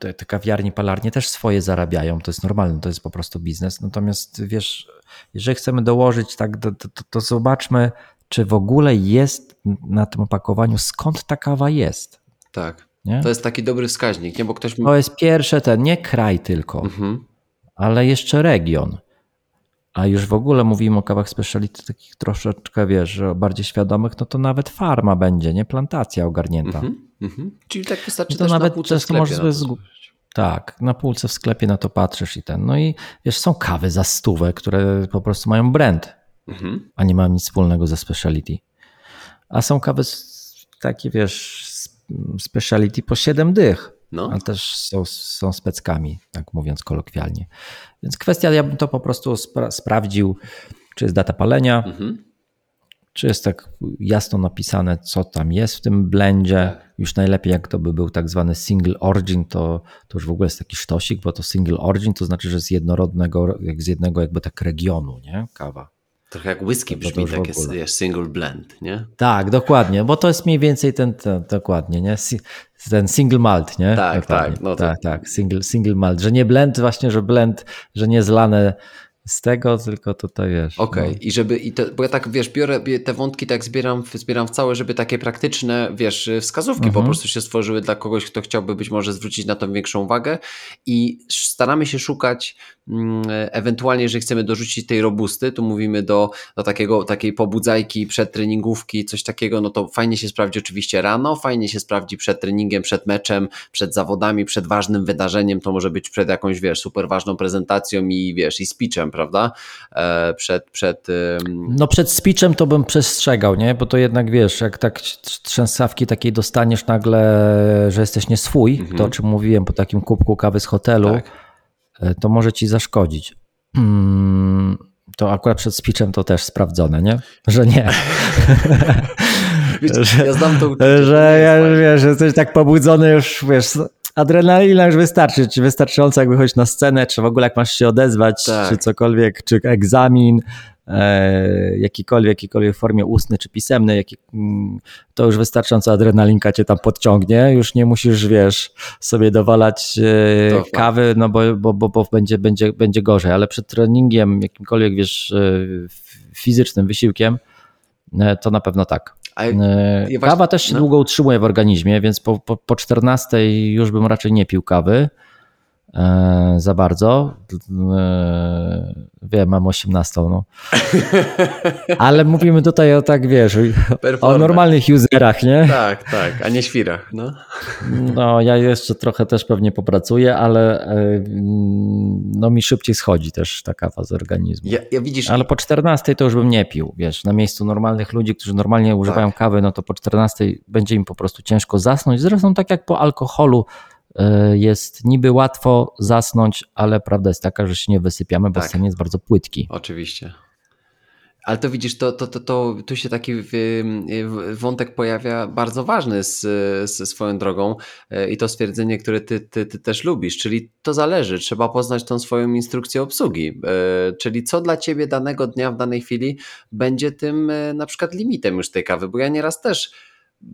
te, te kawiarnie, palarnie też swoje zarabiają, to jest normalne, to jest po prostu biznes. Natomiast wiesz, jeżeli chcemy dołożyć, tak, to, to, to zobaczmy, czy w ogóle jest na tym opakowaniu, skąd ta kawa jest. Tak. Nie? To jest taki dobry wskaźnik, nie? Bo ktoś. To jest pierwsze ten, nie kraj tylko, mhm. ale jeszcze region. A już w ogóle mówimy o kawach speciality takich troszeczkę, wiesz, bardziej świadomych, no to nawet farma będzie, nie? Plantacja ogarnięta. Mhm, mhm. Czyli tak wystarczy to nawet na często możesz z... Tak, na półce w sklepie na to patrzysz i ten. No i wiesz, są kawy za stówę, które po prostu mają brand, mhm. a nie mają nic wspólnego ze speciality. A są kawy takie, wiesz, speciality po 7 dych. No. Ale też są, są speckami, tak mówiąc kolokwialnie. Więc kwestia, ja bym to po prostu spra sprawdził, czy jest data palenia, mhm. czy jest tak jasno napisane, co tam jest w tym blendzie. Tak. Już najlepiej, jak to by był tak zwany single origin, to, to już w ogóle jest taki sztosik, bo to single origin to znaczy, że z jednorodnego, jak z jednego jakby tak regionu, nie? Kawa. Trochę jak whisky brzmi, takie wiesz, single blend, nie? Tak, dokładnie, bo to jest mniej więcej ten, ten dokładnie, nie? Ten single malt, nie? Tak, dokładnie. tak. No to... Tak, tak, single, single malt, że nie blend właśnie, że blend, że nie zlane z tego, tylko tutaj wiesz. Okej, okay. no. i żeby, i to, bo ja tak wiesz, biorę te wątki, tak zbieram, zbieram w całe, żeby takie praktyczne, wiesz, wskazówki mhm. po prostu się stworzyły dla kogoś, kto chciałby być może zwrócić na to większą uwagę i staramy się szukać ewentualnie, jeżeli chcemy dorzucić tej robusty, tu mówimy do, do takiego, takiej pobudzajki przed treningówki, coś takiego, no to fajnie się sprawdzi oczywiście rano, fajnie się sprawdzi przed treningiem, przed meczem, przed zawodami, przed ważnym wydarzeniem, to może być przed jakąś, wiesz, super ważną prezentacją i wiesz, i speechem, prawda? E, przed, przed. No przed speechem to bym przestrzegał, nie? Bo to jednak wiesz, jak tak trzęsawki takiej dostaniesz nagle, że jesteś nie swój, mhm. to o czym mówiłem po takim kubku kawy z hotelu, tak. E, to może ci zaszkodzić. Hmm, to akurat przed speechem to też sprawdzone, nie? Że nie. Wiecie, ja znam to Że ja, wiesz, jesteś tak pobudzony już, wiesz, adrenalina już wystarczy, czy wystarczająco jak wychodzisz na scenę, czy w ogóle jak masz się odezwać, tak. czy cokolwiek, czy egzamin, jakikolwiek, jakikolwiek formie ustny czy pisemnej, jaki, mm, to już wystarczająco adrenalinka cię tam podciągnie, już nie musisz, wiesz, sobie dowalać e, kawy, no bo, bo, bo, bo będzie, będzie, będzie gorzej, ale przed treningiem, jakimkolwiek, wiesz, e, fizycznym wysiłkiem, e, to na pewno tak. E, kawa też się no. długo utrzymuje w organizmie, więc po, po, po 14 już bym raczej nie pił kawy e, za bardzo. E, wiem, mam 18, no. Ale mówimy tutaj o tak, wiesz, o normalnych userach, nie? Tak, tak, a nie świrach, no. No, ja jeszcze trochę też pewnie popracuję, ale e, no mi szybciej schodzi też ta kawa z organizmu. Ja, ja widzisz... Ale po 14 to już bym nie pił, wiesz, na miejscu normalnych ludzi, którzy normalnie używają tak. kawy, no to po 14 będzie im po prostu ciężko zasnąć. Zresztą tak jak po alkoholu, E, jest niby łatwo zasnąć, ale prawda jest taka, że się nie wysypiamy, bo tak. sen jest bardzo płytki. Oczywiście. Ale to widzisz, to, to, to, to tu się taki wątek pojawia bardzo ważny z, z swoją drogą e, i to stwierdzenie, które ty, ty, ty, też lubisz, czyli to zależy, trzeba poznać tą swoją instrukcję obsługi, e, czyli co dla ciebie danego dnia w danej chwili będzie tym na przykład limitem już tej kawy, bo ja nieraz też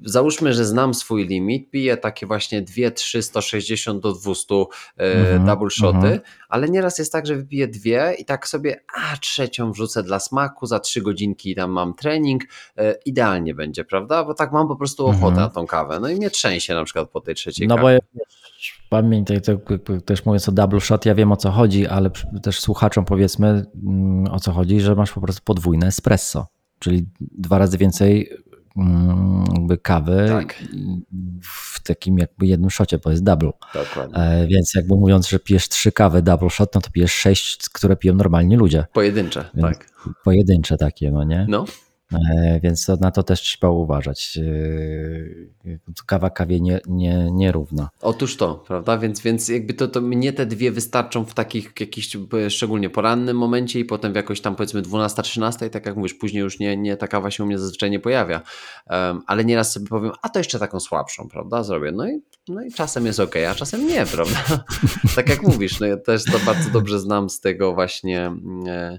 Załóżmy, że znam swój limit, piję takie właśnie 2, 3, 160 do 200 mm -hmm, double shoty, -hmm. ale nieraz jest tak, że wypiję dwie i tak sobie, a trzecią wrzucę dla smaku, za trzy godzinki tam mam trening, e, idealnie będzie, prawda? Bo tak mam po prostu ochotę -hmm. na tą kawę. No i mnie trzęsie na przykład po tej trzeciej no kawie. Bo pamiętaj, to, też mówiąc o double shot, ja wiem o co chodzi, ale też słuchaczom powiedzmy mm, o co chodzi, że masz po prostu podwójne espresso, czyli dwa razy więcej jakby kawy tak. w takim jakby jednym szocie, bo jest double. Dokładnie. E, więc jakby mówiąc, że pijesz trzy kawy double shot, no to pijesz sześć, które piją normalnie ludzie. Pojedyncze, Więc tak. Pojedyncze takie, no nie? No. E, więc to, na to też trzeba uważać. E, kawa kawie nie, nie, nierówna. Otóż to, prawda? Więc, więc jakby to, to mnie te dwie wystarczą w takich jakichś szczególnie porannym momencie i potem w jakoś tam powiedzmy 12-13 i tak jak mówisz, później już nie, nie ta kawa się u mnie zazwyczaj nie pojawia. Um, ale nieraz sobie powiem, a to jeszcze taką słabszą, prawda? Zrobię. No i, no i czasem jest ok, a czasem nie, prawda? tak jak mówisz, no ja też to bardzo dobrze znam z tego właśnie. E,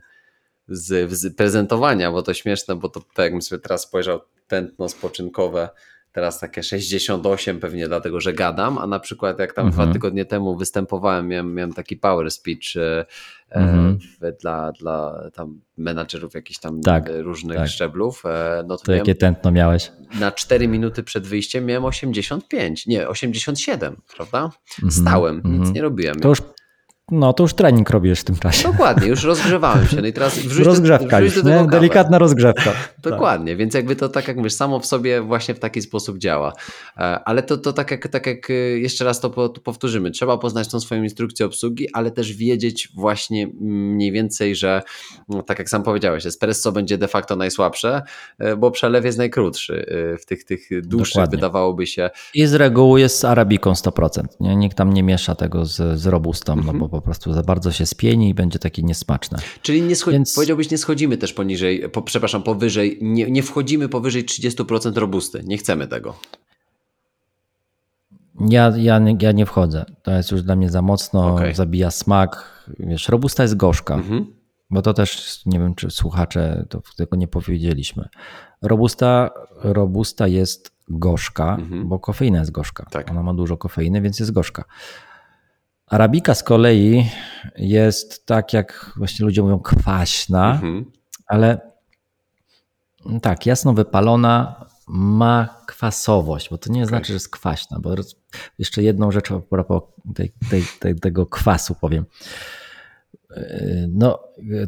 z, z prezentowania, bo to śmieszne, bo to tak jakbym sobie teraz spojrzał tętno spoczynkowe teraz takie 68 pewnie dlatego, że gadam, a na przykład jak tam mhm. dwa tygodnie temu występowałem, miałem, miałem taki power speech e, e mhm. dla, dla tam menadżerów jakichś tam tak, różnych tak. szczeblów. E, no to, to jakie tętno miałeś? Na 4 minuty przed wyjściem miałem 85, nie, 87, prawda? Mhm. Stałem, nic mhm. nie robiłem. To już no to już trening robisz w tym czasie. Dokładnie, już rozgrzewałem się. No i teraz Rozgrzewka do, już, nie? Delikatna rozgrzewka. Dokładnie, tak. więc jakby to tak jak mówisz, samo w sobie właśnie w taki sposób działa. E, ale to, to tak, jak, tak jak e, jeszcze raz to, to powtórzymy, trzeba poznać tą swoją instrukcję obsługi, ale też wiedzieć właśnie mniej więcej, że no, tak jak sam powiedziałeś, espresso będzie de facto najsłabsze, e, bo przelew jest najkrótszy w tych, tych dłuższych Dokładnie. wydawałoby się. I z reguły jest z arabiką 100%. Nie? Nikt tam nie miesza tego z, z robustą, no mhm. bo po prostu za bardzo się spieni i będzie takie niesmaczne. Czyli nie scho- Więc... powiedziałbyś, nie schodzimy też poniżej, po, przepraszam, powyżej, nie, nie wchodzimy powyżej 30% robusty. Nie chcemy tego. Ja, ja, ja nie wchodzę. To jest już dla mnie za mocno, okay. zabija smak. Wiesz, robusta jest gorzka. Mhm. Bo to też, nie wiem, czy słuchacze to, tego nie powiedzieliśmy. Robusta, robusta jest gorzka, mhm. bo kofeina jest gorzka. Tak. Ona ma dużo kofeiny, więc jest gorzka. Arabika z kolei jest tak, jak właśnie ludzie mówią, kwaśna, mhm. ale tak, jasno wypalona, ma kwasowość, bo to nie znaczy, że jest kwaśna. Bo jeszcze jedną rzecz a propos tej, tej, tej, tego kwasu powiem. No,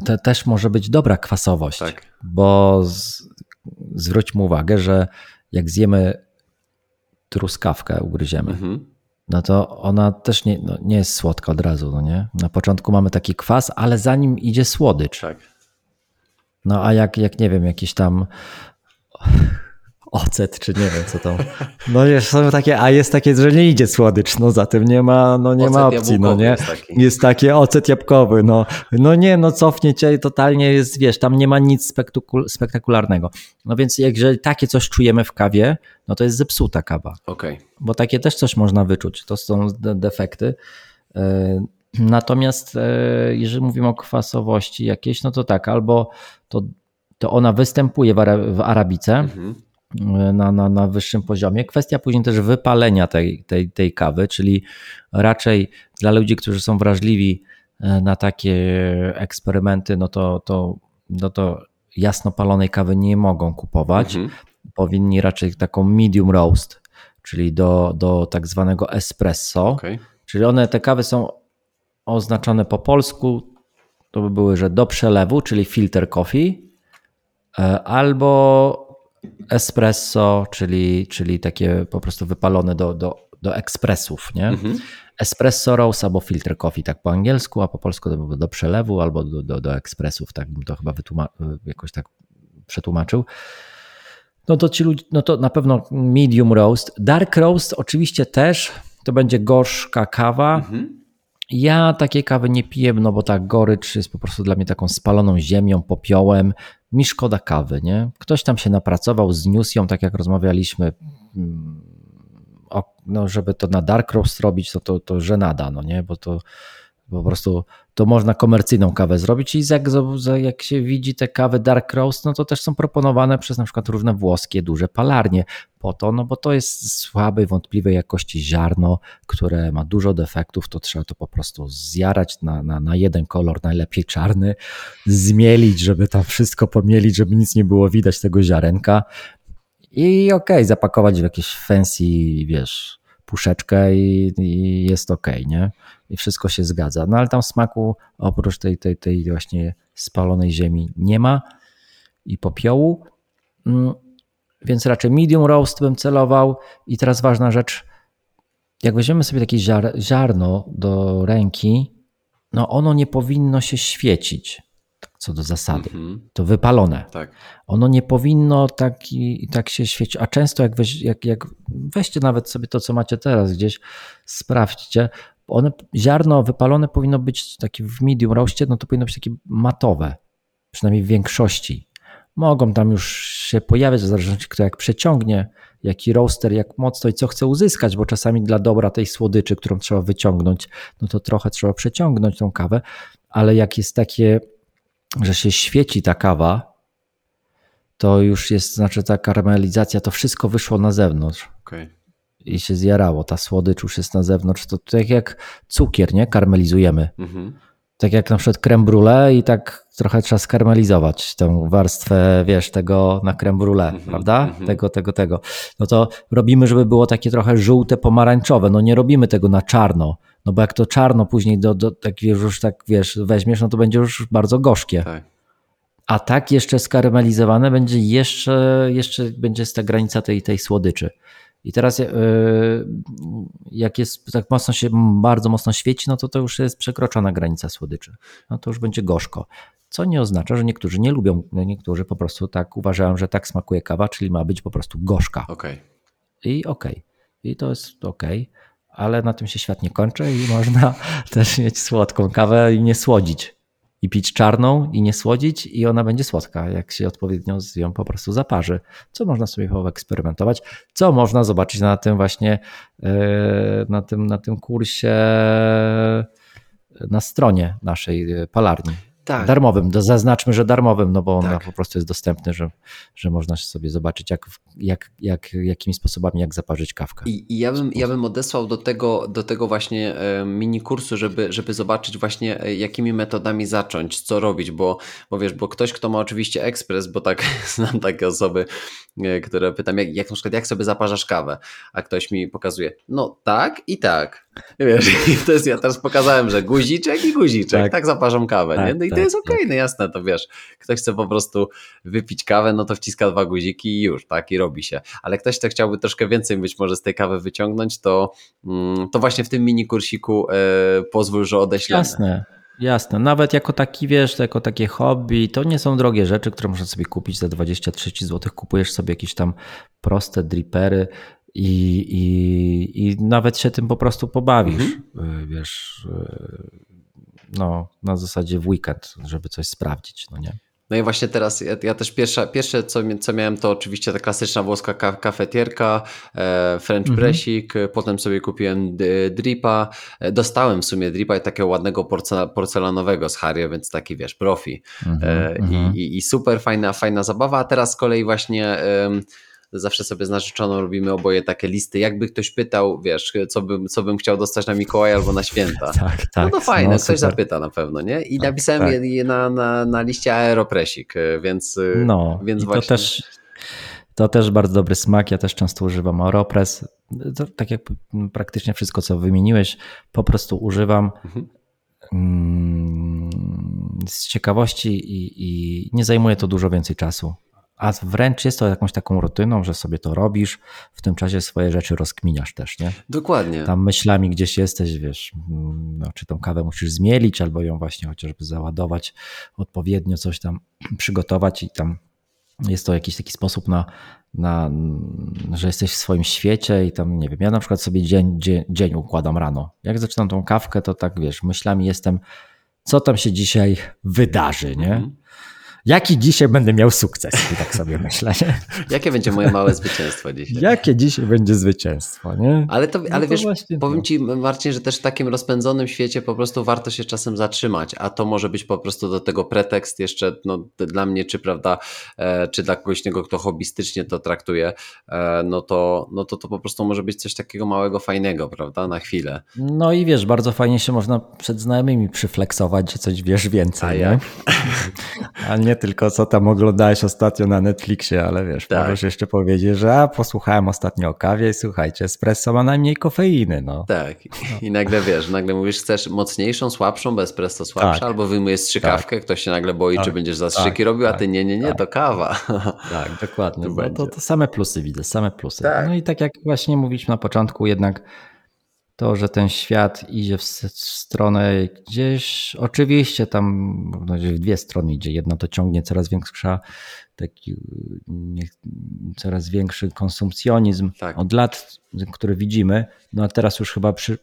to też może być dobra kwasowość, tak. bo z, zwróćmy uwagę, że jak zjemy truskawkę, ugryziemy, mhm no to ona też nie, no nie jest słodka od razu, no nie? Na początku mamy taki kwas, ale za nim idzie słodycz. Tak. No a jak, jak nie wiem, jakiś tam ocet, czy nie wiem co to. No jest, są takie, a jest takie, że nie idzie słodycz, no za tym nie ma, no nie ocet ma opcji, no nie. Jest taki. jest takie ocet jabłkowy, no. No nie, no cofnie cię totalnie jest, wiesz, tam nie ma nic spektakularnego. No więc jeżeli takie coś czujemy w kawie, no to jest zepsuta kawa. Okay. Bo takie też coś można wyczuć, to są defekty. E, natomiast e, jeżeli mówimy o kwasowości jakiejś, no to tak, albo to, to ona występuje w, arabice, mhm na, na, na wyższym poziomie. Kwestia później też wypalenia tej, tej, tej kawy, czyli raczej dla ludzi, którzy są wrażliwi e, na takie eksperymenty, no to, to, no to jasno palonej kawy nie mogą kupować. Mhm. Powinni raczej taką medium roast, czyli do, do tak zwanego espresso. Okay. Czyli one, te kawy są oznaczone po polsku, to by były, że do przelewu, czyli filter coffee, e, albo espresso, czyli, czyli takie po prostu wypalone do, do, do ekspresów, nie? Mhm. Espresso roast albo filter coffee, tak po angielsku, a po polsku do, do przelewu albo do, do, do ekspresów, tak bym to chyba jakoś tak przetłumaczył. No to ci ludzie, no to na pewno medium roast. Dark roast oczywiście też, to będzie gorzka kawa. Mhm. Ja takiej kawy nie piję, no bo ta gorycz jest po prostu dla mnie taką spaloną ziemią, popiołem mi szkoda kawy, nie? Ktoś tam się napracował, zniósł ją, tak jak rozmawialiśmy, mm, o, no, żeby to na dark roast robić, to, to, to żenada, no nie? Bo to po prostu to można komercyjną kawę zrobić i jak, jak się widzi te kawy dark roast, no to też są proponowane przez na przykład różne włoskie duże palarnie. Po to, no bo to jest słabej, wątpliwej jakości ziarno, które ma dużo defektów, to trzeba to po prostu zjarać na, na, na jeden kolor, najlepiej czarny, zmielić, żeby tam wszystko pomielić, żeby nic nie było widać tego ziarenka i okej, okay, zapakować w jakieś fancy, wiesz, puszeczkę i, i jest ok, nie? I wszystko się zgadza. No ale tam smaku oprócz tej, tej, tej właśnie spalonej ziemi nie ma i popiołu. Mm, więc raczej medium roast bym celował. I teraz ważna rzecz, jak weźmiemy sobie takie ziar, ziarno do ręki, no ono nie powinno się świecić co do zasady. Mm -hmm. To wypalone. Tak. Ono nie powinno tak, tak się świecić. A często jak, weź, jak, jak weźcie nawet sobie to, co macie teraz gdzieś, sprawdźcie. One, ziarno wypalone powinno być takie w medium roastie, no to powinno być takie matowe. Przynajmniej w większości. Mogą tam już się pojawiać, w zależności kto jak przeciągnie, jaki roaster, jak mocno i co chce uzyskać, bo czasami dla dobra tej słodyczy, którą trzeba wyciągnąć, no to trochę trzeba przeciągnąć tą kawę, ale jak jest takie że się świeci ta kawa, to już jest, znaczy ta karmelizacja, to wszystko wyszło na zewnątrz. Okay. I się zjarało. Ta słodycz już jest na zewnątrz. To tak jak cukier, nie? Karmelizujemy. Mhm. Tak jak na przykład creme brulee i tak trochę trzeba skarmelizować tę warstwę, wiesz, tego na creme brulee, mm -hmm, prawda? Mm -hmm. Tego, tego, tego. No to robimy, żeby było takie trochę żółte, pomarańczowe. No nie robimy tego na czarno, no bo jak to czarno później do, do tak już tak, wiesz, weźmiesz, no to będzie już bardzo gorzkie. Tak. A tak jeszcze skarmelizowane będzie jeszcze, jeszcze będzie ta granica tej, tej słodyczy. I teraz e, jak jest tak mocno się, bardzo mocno świeci, no to to już jest przekroczona granica słodyczy. No to już będzie gorzko. Co nie oznacza, że niektórzy nie lubią, niektórzy po prostu tak uważają, że tak smakuje kawa, czyli ma być po prostu gorzka. Okay. I okej. Okay. I to jest okej, okay. Ale na tym się świat nie kończy i można też mieć słodką kawę i nie słodzić i pić czarną i nie słodzić i ona będzie słodka, jak się odpowiednio ją po prostu zaparzy. Co można sobie poeksperymentować, co można zobaczyć na tym właśnie, e, na tym, na tym kursie na stronie naszej palarni. Tak. Darmowym, zaznaczmy, że darmowym, no bo on tak. po prostu jest dostępny, że, że można sobie zobaczyć, jak, jak, jak, jakimi sposobami, jak zaparzyć kawkę. I, i ja, bym, ja bym odesłał do tego, do tego właśnie e, mini kursu, żeby, żeby zobaczyć właśnie, e, jakimi metodami zacząć, co robić, bo, bo wiesz, bo ktoś, kto ma oczywiście ekspres, bo tak znam takie osoby, e, które pytam, jak, jak na przykład, jak sobie zaparzasz kawę, a ktoś mi pokazuje, no tak i tak. Wiesz, i to jest, ja teraz pokazałem, że guziczek i guziczek, tak, tak zaparzam kawę, tak, nie? No i tak, to jest okej, okay, tak. no jasne, to wiesz, ktoś chce po prostu wypić kawę, no to wciska dwa guziki i już, tak, i robi się. Ale ktoś, kto chciałby troszkę więcej być może z tej kawy wyciągnąć, to, mm, to właśnie w tym mini kursiku e, pozwól, że odeślemy. Jasne. Jasne, nawet jako taki, wiesz, jako takie hobby, to nie są drogie rzeczy, które można sobie kupić za 20-30 zł. Kupujesz sobie jakieś tam proste dripery, i, i, i nawet się tym po prostu pobawisz, mhm. Y, wiesz, y, no, na zasadzie w weekend, żeby coś sprawdzić, no nie? No i właśnie teraz ja, ja też pierwsze, pierwsze co, co miałem to oczywiście ta klasyczna włoska ka kafetierka, e, French mhm. pressik, potem sobie kupiłem dripa, e, dostałem w sumie dripa i takiego ładnego porcelanowego z Hario, więc taki wiesz, profi mhm, e, mhm. i, i, super fajna, fajna zabawa, a teraz z kolei właśnie... E, zawsze sobie z narzeczoną robimy oboje takie listy. Jakby ktoś pytał, wiesz, co bym, co bym chciał dostać na Mikołaja albo na święta. tak, tak. No to fajne, no, ktoś zapyta na pewno, nie? I tak, napisałem tak. je na, na, na liście Aeropresik, więc, no, więc właśnie... To też, to też bardzo dobry smak. Ja też często używam Aeropress. To, tak jak praktycznie wszystko, co wymieniłeś, po prostu używam. Mhm mm, z ciekawości i, i, nie zajmuje to dużo więcej czasu a wręcz jest to jakąś taką rutyną, że sobie to robisz, w tym czasie swoje rzeczy rozkminiasz też, nie? Dokładnie. Tam myślami gdzieś jesteś, wiesz, no, czy tą kawę musisz zmielić, albo ją właśnie chociażby załadować, odpowiednio coś tam przygotować i tam jest to jakiś taki sposób na, na że jesteś w swoim świecie i tam, nie wiem, ja na przykład sobie dzień, dzień, dzień układam rano. Jak zaczynam tą kawkę, to tak, wiesz, myślami jestem, co tam się dzisiaj wydarzy, nie? Jaki dzisiaj będę miał sukces? I tak sobie myślę. Nie? Jakie będzie moje małe zwycięstwo dzisiaj? Jakie dzisiaj będzie zwycięstwo, nie? Ale, to, ale no wiesz, powiem Ci Marcin, że też w takim rozpędzonym świecie po prostu warto się czasem zatrzymać, a to może być po prostu do tego pretekst jeszcze no, dla mnie, czy prawda, e, czy dla kogoś innego, kto hobbystycznie to traktuje, e, no, to, no to to po prostu może być coś takiego małego, fajnego, prawda, na chwilę. No i wiesz, bardzo fajnie się można przed znajomymi przyfleksować, że coś wiesz więcej, a nie? A nie nie tylko co tam oglądałeś ostatnio na Netflixie, ale wiesz, tak. możesz jeszcze powiedzieć, że a, posłuchałem ostatnio o kawie i słuchajcie, espresso ma najmniej kofeiny. No. Tak. I nagle wiesz, nagle mówisz, chcesz mocniejszą, słabszą, bez espresso słabsza, tak. albo wyjmujesz strzykawkę, tak. ktoś się nagle boi, tak. czy będziesz zastrzyki tak. robił, a ty tak. nie, nie, nie, to kawa. Tak, dokładnie. No, to, to same plusy widzę, same plusy. No i tak jak właśnie mówiliśmy na początku, jednak to, że ten świat idzie w stronę gdzieś, oczywiście tam w dwie strony idzie. Jedna to ciągnie coraz większa, taki coraz większy konsumpcjonizm tak. od lat, który widzimy, no a teraz już chyba przy,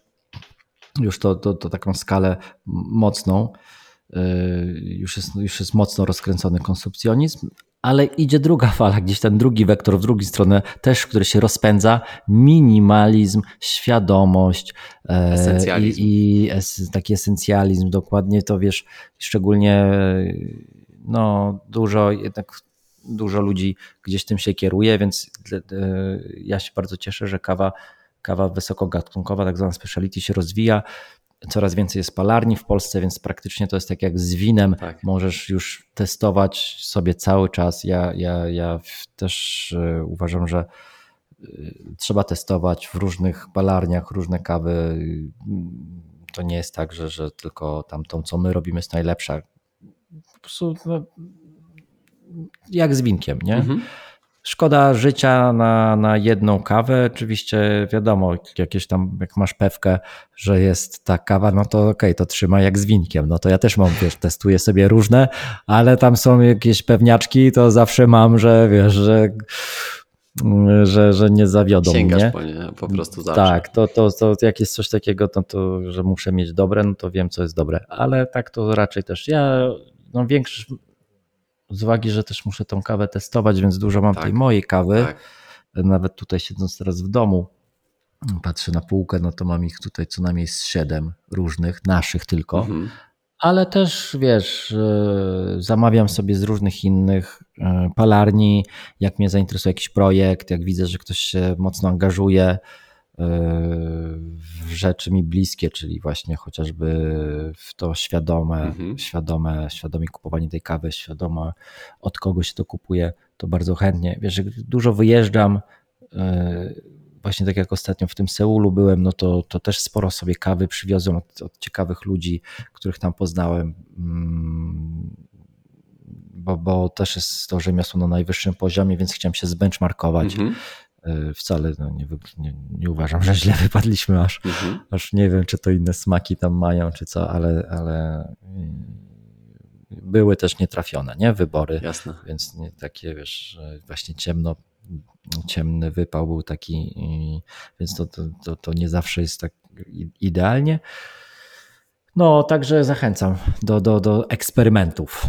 już to, to, to taką skalę mocną, y, już jest, już jest mocno rozkręcony konsumpcjonizm, ale idzie druga fala, gdzieś ten drugi wektor w drugą stronę też, który się rozpędza. Minimalizm, świadomość e, esencjalizm. i, i es, taki esencjalizm, dokładnie to wiesz, szczególnie no, dużo jednak dużo ludzi gdzieś tym się kieruje, więc ja się bardzo cieszę, że kawa, kawa wysokogatunkowa, tak zwana speciality się rozwija. Coraz więcej jest palarni w Polsce, więc praktycznie to jest tak jak z winem. Tak. Możesz już testować sobie cały czas. Ja, ja, ja też uważam, że trzeba testować w różnych palarniach różne kawy. To nie jest tak, że, że tylko tamtą, co my robimy, jest najlepsza. Po prostu no, jak z winkiem, nie? Mhm. Szkoda życia na, na jedną kawę. Oczywiście wiadomo, jakieś tam, jak masz pewkę, że jest ta kawa, no to okej, okay, to trzyma jak z winkiem. No to ja też mam, wiesz, testuję sobie różne, ale tam są jakieś pewniaczki, to zawsze mam, że wiesz, że że, że nie zawiodą Sięgasz mnie. Po, nie, po prostu zawsze. Tak, to, to, to jak jest coś takiego, to, to, że muszę mieć dobre, no to wiem, co jest dobre. Ale tak to raczej też. Ja no większość, z uwagi, że też muszę tą kawę testować, więc dużo mam tak, tej mojej kawy. Tak. Nawet tutaj siedząc teraz w domu, patrzę na półkę, no to mam ich tutaj co najmniej z siedem różnych, naszych tylko. Mhm ale też wiesz, zamawiam sobie z różnych innych e, palarni, jak mnie zainteresuje jakiś projekt, jak widzę, że ktoś się mocno angażuje e, w rzeczy mi bliskie, czyli właśnie chociażby w to świadome, mhm. świadome, świadome kupowanie tej kawy, świadome od kogo się to kupuje, to bardzo chętnie. Wiesz, dużo wyjeżdżam, e, właśnie tak jak ostatnio w tym Seulu byłem, no to, to też sporo sobie kawy przywiozłem od, od ciekawych ludzi, których tam poznałem. Mm, bo, bo też jest to rzemiosło na najwyższym poziomie, więc chciałem się zbenchmarkować. Mhm. E, wcale no, nie, nie, nie, uważam, że źle wypadliśmy, aż, mhm. aż nie wiem, czy to inne smaki tam mają, czy co, ale, ale były też nietrafione, nie? Wybory. Jasne. Więc nie takie, wiesz, właśnie ciemno ciemny wypał był taki, więc to, to, to, to nie zawsze jest tak idealnie. No, także zachęcam do, do, do eksperymentów.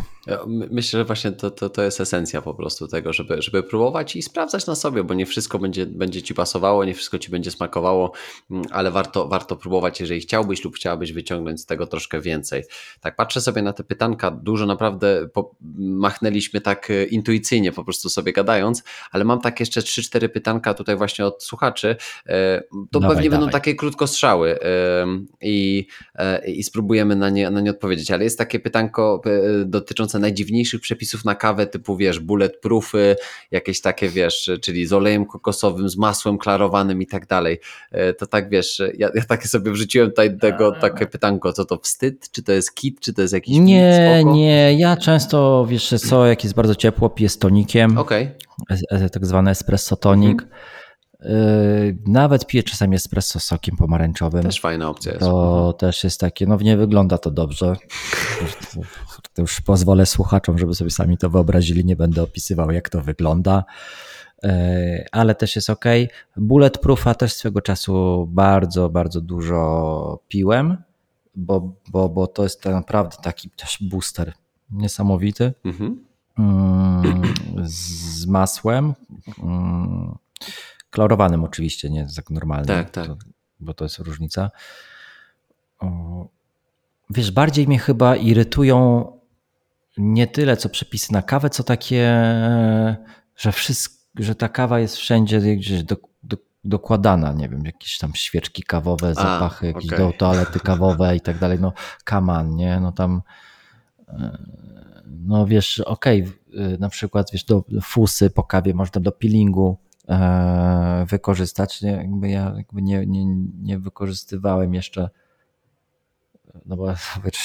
Myślę, że właśnie to, to, to jest esencja po prostu tego, żeby, żeby próbować i sprawdzać na sobie, bo nie wszystko będzie, będzie ci pasowało, nie wszystko ci będzie smakowało, mm, ale warto, warto próbować, jeżeli chciałbyś lub chciałabyś wyciągnąć z tego troszkę więcej. Tak, patrzę sobie na te pytanka, dużo naprawdę po, machnęliśmy tak e, intuicyjnie, po prostu sobie gadając, ale mam tak jeszcze 3-4 pytanka tutaj właśnie od słuchaczy. E, to dawaj, pewnie dawaj. będą takie krótkostrzały i, e, i spróbujemy na nie, na nie odpowiedzieć, ale jest takie pytanko dotyczące najdziwniejszych przepisów na kawę, typu wiesz, bulletproofy, jakieś takie wiesz, czyli z olejem kokosowym, z masłem klarowanym i tak dalej. E, to tak wiesz, ja, ja takie sobie wrzuciłem tutaj tego, takie pytanko, co to wstyd, czy to jest kit, czy to jest jakiś Nie, nie, ja często wiesz co, jak jest bardzo ciepło, piję z tonikiem. Okay. Tak zwany espresso tonik. Mhm. Yy, nawet piję czasami espresso z sokiem pomarańczowym. Też fajna opcja jest. To mhm. też jest takie, no nie wygląda to dobrze. To już pozwolę słuchaczom, żeby sobie sami to wyobrazili, nie będę opisywał jak to wygląda. Yy, ale też jest ok. Bulletproofa też swego czasu bardzo, bardzo dużo piłem, bo, bo, bo to jest naprawdę taki też booster niesamowity. Mhm. Yy, z masłem Klarowanym oczywiście, nie tak normalnym. Tak, tak. To, bo to jest różnica. Wiesz, bardziej mnie chyba irytują nie tyle co przepisy na kawę, co takie, że, wszystko, że ta kawa jest wszędzie gdzieś do, do, dokładana, nie wiem, jakieś tam świeczki kawowe, zapachy, A, jakieś okay. do toalety kawowe i tak dalej. No, kaman, nie? No tam, e, no wiesz, okej, okay, na przykład, wiesz, do fusy po kawie można do peelingu wykorzystać. Jakby ja jakby nie, nie, nie wykorzystywałem jeszcze, no bo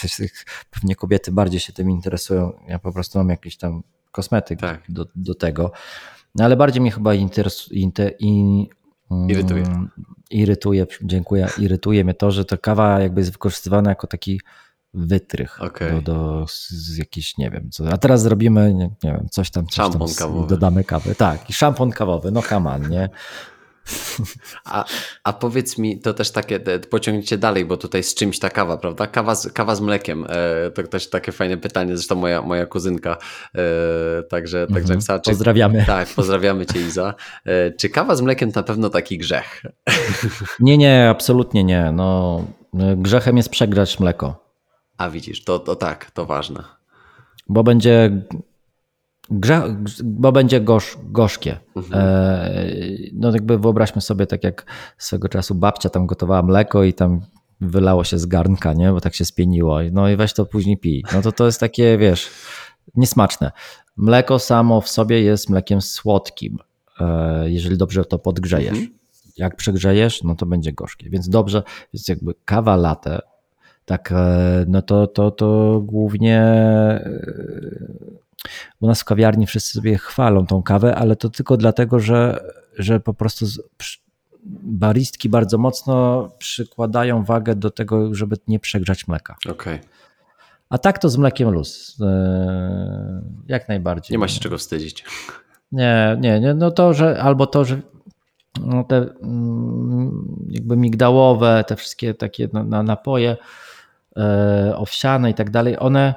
pewnie kobiety bardziej się tym interesują. Ja po prostu mam jakiś tam kosmetyk tak. do, do tego. No ale bardziej mnie chyba interesuje. Inter, in, mm, irytuje. Irytuje, dziękuję. Irytuje mnie to, że ta kawa jakby jest wykorzystywana jako taki wytrych okay. do, do z jakiś, nie wiem, co. A teraz zrobimy, nie, nie wiem, coś tam, coś szampon tam kawowy. dodamy kawy. Tak, i szampon kawowy, no kaman, nie? A, a powiedz mi, to też takie, pociągniecie dalej, bo tutaj z czymś ta kawa, prawda? Kawa z, kawa z mlekiem, e, to też takie fajne pytanie, zresztą moja, moja kuzynka, e, także, także mhm. czy, Pozdrawiamy. Tak, pozdrawiamy Cię Iza. E, czy kawa z mlekiem to na pewno taki grzech? Nie, nie, absolutnie nie. No, grzechem jest przegrać mleko. A widzisz, to, to tak, to ważne. Bo będzie Grze, bo będzie gorz, gorzkie. Mhm. E, no jakby wyobraźmy sobie, tak jak swego czasu babcia tam gotowała mleko i tam wylało się z garnka, nie? bo tak się spieniło. No i weź to później pij. No to to jest takie, wiesz, niesmaczne. Mleko samo w sobie jest mlekiem słodkim, e, jeżeli dobrze to podgrzejesz. Mhm. Jak przegrzejesz, no to będzie gorzkie. Więc dobrze, więc jakby kawa latte, tak, e, no to, to, to głównie e, u nas w kawiarni wszyscy sobie chwalą tą kawę, ale to tylko dlatego, że, że po prostu baristki bardzo mocno przykładają wagę do tego, żeby nie przegrzać mleka. Okay. A tak to z mlekiem luz. E, jak najbardziej. Nie ma się czego wstydzić. Nie, nie, nie. No to, że albo to, że no te mm, jakby migdałowe, te wszystkie takie napoje e, owsiane i tak dalej, one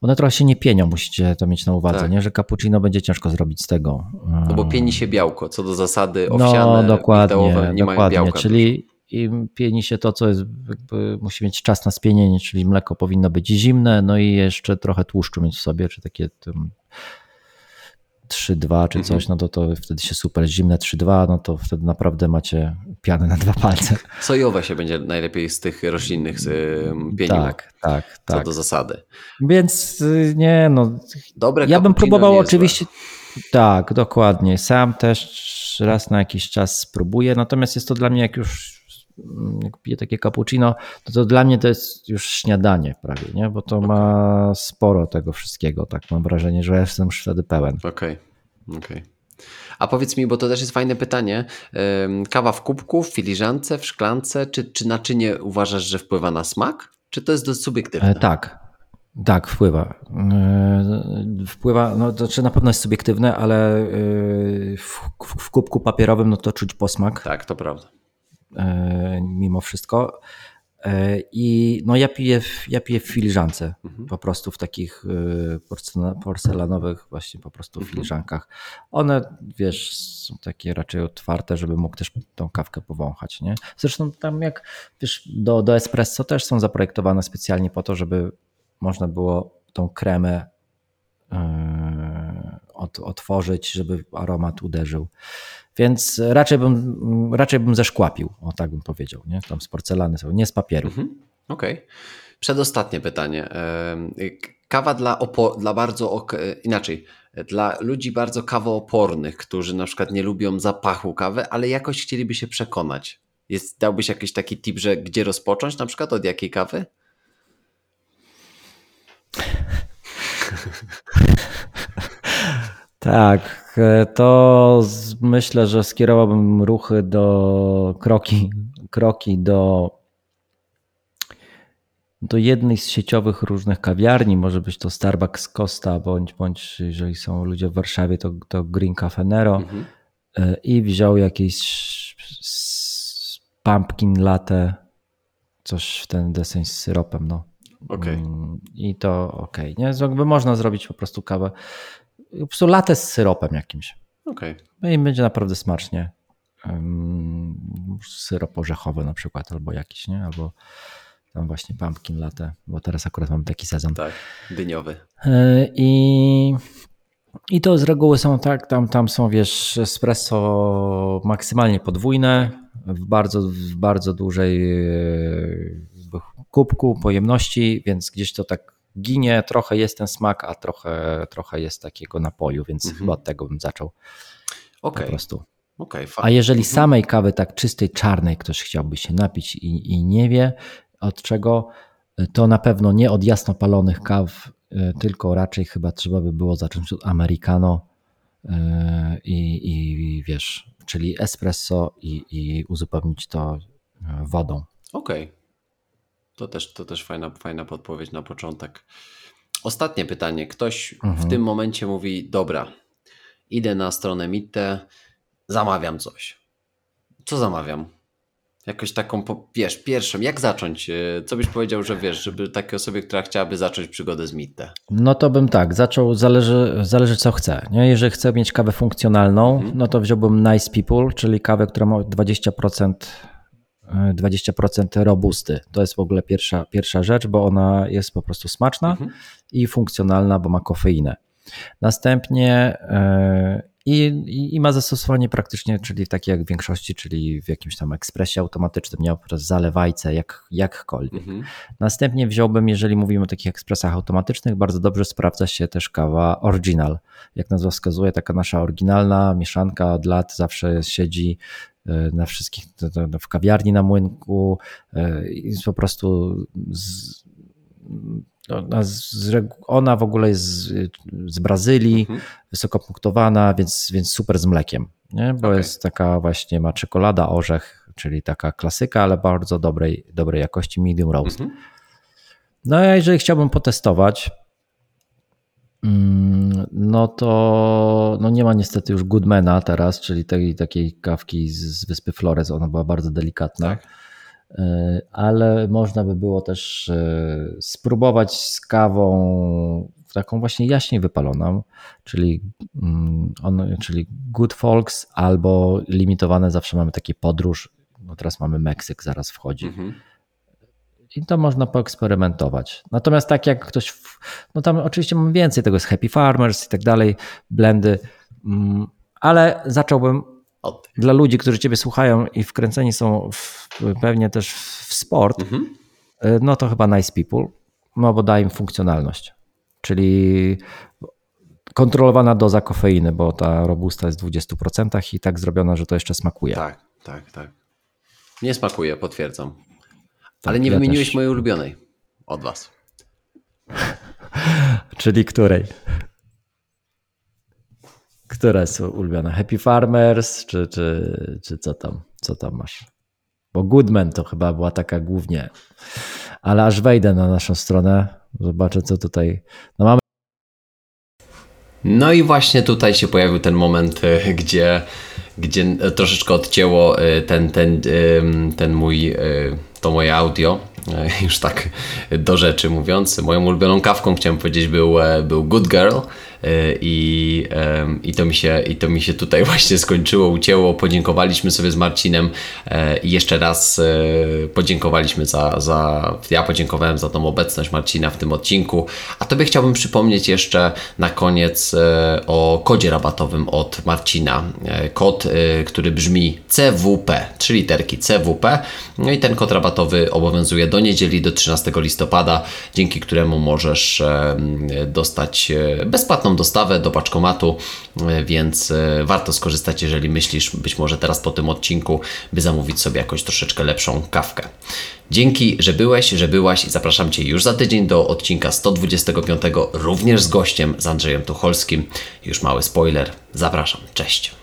one trochę się nie pienią, musicie to mieć na uwadze, tak. nie? że cappuccino będzie ciężko zrobić z tego. No bo pieni się białko, co do zasady no, owsiane, no, dokładnie, nie dokładnie. białka. Czyli im pieni się to, co jest, jakby musi mieć czas na spienienie, czyli mleko powinno być zimne, no i jeszcze trochę tłuszczu mieć w sobie, czy takie 3-2 czy coś, no to, to wtedy się super zimne 3-2, no to wtedy naprawdę macie pianę na dwa palce. Sojowe się będzie najlepiej z tych roślinnych pienił. Tak, tak, tak. Co do zasady. Więc y, nie, no. Dobre ja bym próbował oczywiście. Tak, dokładnie. Sam też raz na jakiś czas spróbuję, natomiast jest to dla mnie, jak już jak piję takie cappuccino, to, to dla mnie to jest już śniadanie prawie, nie? bo to okay. ma sporo tego wszystkiego. Tak mam wrażenie, że jestem już wtedy pełen. Okej, okay. okej. Okay. A powiedz mi, bo to też jest fajne pytanie. Kawa w kubku, w filiżance, w szklance, czy, czy naczynie uważasz, że wpływa na smak? Czy to jest dość subiektywne? E, tak, tak, wpływa. E, wpływa, no to znaczy na pewno jest subiektywne, ale e, w, w kubku papierowym no to czuć posmak. Tak, to prawda. Mimo wszystko. E, I no ja piję, ja piję w filiżance, mhm. po prostu w takich e, porcelanowych właśnie po prostu mhm. filiżankach. One, wiesz, są takie raczej otwarte, żeby mógł też tą kawkę powąchać, nie? Zresztą tam jak, wiesz, do, do espresso też są zaprojektowane specjalnie po to, żeby można było tą kremę yy, otworzyć, żeby aromat uderzył. Więc raczej bym, raczej bym zeszkłapił, o tak bym powiedział, nie? Tam z porcelany są, nie z papieru. Mhm. Okej. Okay. Przedostatnie pytanie. Kawa dla, dla bardzo, inaczej, dla ludzi bardzo kawoopornych, którzy na przykład nie lubią zapachu kawy, ale jakoś chcieliby się przekonać. Jest, dałbyś jakiś taki tip, że gdzie rozpocząć na przykład, od jakiej kawy? Tak, e, to myślę, że skierowałbym ruchy do kroki, kroki do, do jednej z sieciowych różnych kawiarni. Może być to Starbucks Costa, bądź, bądź jeżeli są ludzie w Warszawie, to, to Green Cafe Nero. Mhm. E, I wziął jakieś pumpkin latte, coś w ten deseń z syropem. No. Okay. Mm, I to ok. Nie? Jakby można zrobić po prostu kawę po prostu latę z syropem jakimś. Okay. No i będzie naprawdę smacznie. Syrop orzechowy na przykład, albo jakiś, nie? Albo tam właśnie pumpkin latte, bo teraz akurat mamy taki sezon. Tak, dyniowy. E, I, i to z reguły są tak, tam, tam są wiesz, espresso maksymalnie podwójne, w bardzo, w bardzo dużej e, kubku pojemności, więc gdzieś to tak ginie, trochę jest ten smak, a trochę, trochę jest takiego napoju, więc mhm. chyba od tego bym zaczął. Okay. Po prostu. Okay, a jeżeli mhm. samej kawy tak czystej, czarnej ktoś chciałby się napić i, i nie wie od czego, to na pewno nie od jasno palonych kaw, y, tylko raczej chyba trzeba by było zacząć od americano y, i, i wiesz, czyli espresso i, i uzupełnić to y, wodą. Okej, okay. To też, to też fajna, fajna podpowiedź na początek. Ostatnie pytanie. Ktoś mhm. w tym momencie mówi: Dobra, idę na stronę Mitte, zamawiam coś. Co zamawiam? Jakoś taką, wiesz, pierwszą, jak zacząć? E, co byś powiedział, że wiesz, żeby takiej osobie, która chciałaby zacząć przygodę z Mitte? No to bym tak, zaczął, zależy, zależy co chce. Nie? Jeżeli chcę mieć kawę funkcjonalną, mhm. no to wziąłbym Nice People, czyli kawę, która ma 20% 20% robusty. To jest w ogóle pierwsza, pierwsza rzecz, bo ona jest po prostu smaczna mhm. i funkcjonalna, bo ma kofeinę. Następnie i, i, i, ma zastosowanie praktycznie, czyli takie jak w większości, czyli w jakimś tam ekspresie automatycznym, nie oprócz zalewajce, jak, jakkolwiek. Mhm. Następnie wziąłbym, jeżeli mówimy o takich ekspresach automatycznych, bardzo dobrze sprawdza się też kawa original. Jak nazwa wskazuje, taka nasza oryginalna mieszanka od lat zawsze siedzi e, na wszystkich, w kawiarni na młynku i po prostu z, ona, ona w ogóle jest z, z Brazylii, mhm. wysoko punktowana, więc, więc super z mlekiem, nie? bo okay. jest taka właśnie, ma czekolada, orzech, czyli taka klasyka, ale bardzo dobrej, dobrej jakości medium roast. Mhm. No a jeżeli chciałbym potestować, no to no nie ma niestety już Goodmana teraz, czyli tej takiej kawki z, wyspy Flores, ona była bardzo delikatna. Tak. E, ale można by było też e, spróbować z kawą taką właśnie jaśniej wypaloną, czyli, mm, on, czyli Good Folks albo limitowane zawsze mamy takie podróż, no teraz mamy Meksyk, zaraz wchodzi. Mhm. I to można poeksperymentować. Natomiast tak jak ktoś, no tam oczywiście mam więcej tego, jest Happy Farmers i tak dalej, blendy, mm, ale zacząłbym dla ludzi, którzy Ciebie słuchają i wkręceni są w, pewnie też w sport, mhm. E, no to chyba Nice People, no bo da im funkcjonalność. Czyli kontrolowana doza kofeiny, bo ta robusta jest w 20% i tak zrobiona, że to jeszcze smakuje. Tak, tak, tak. Nie smakuje, potwierdzam. Ale tak, nie ja wymieniłeś też... mojej ulubionej od Was. Czyli której? Które są ulubione? Happy Farmers, czy, czy, czy co tam? Co tam masz? Bo Goodman to chyba była taka głównie. Ale aż wejdę na naszą stronę, zobaczę co tutaj. No mamy. No i właśnie tutaj się pojawił ten moment, y, gdzie, gdzie troszeczkę odcięło y, ten, ten, ten mój, y, to moje audio. Już tak do rzeczy mówiąc. Moją ulubioną kawką chciałem powiedzieć był, e, był Good Girl E, i, i, to mi się, i to mi się tutaj właśnie skończyło, ucięło. Podziękowaliśmy sobie z Marcinem e, i jeszcze raz e, podziękowaliśmy za, za, ja podziękowałem za tą obecność Marcina w tym odcinku, a Tobie chciałbym przypomnieć jeszcze na koniec o kodzie rabatowym od Marcina. Kod, który brzmi CWP, trzy literki CWP. No i ten kod rabatowy obowiązuje do niedzieli, do 13 listopada, dzięki któremu możesz dostać bezpłatną dostawę do paczkomatu, e, więc e, warto skorzystać, jeżeli myślisz być może teraz po tym odcinku, by zamówić sobie jakąś troszeczkę lepszą kawkę. Dzięki, że byłeś, że byłaś i zapraszam Cię już za tydzień do odcinka 125, również z gościem, z Andrzejem Tucholskim. Już mały spoiler. Zapraszam. Cześć.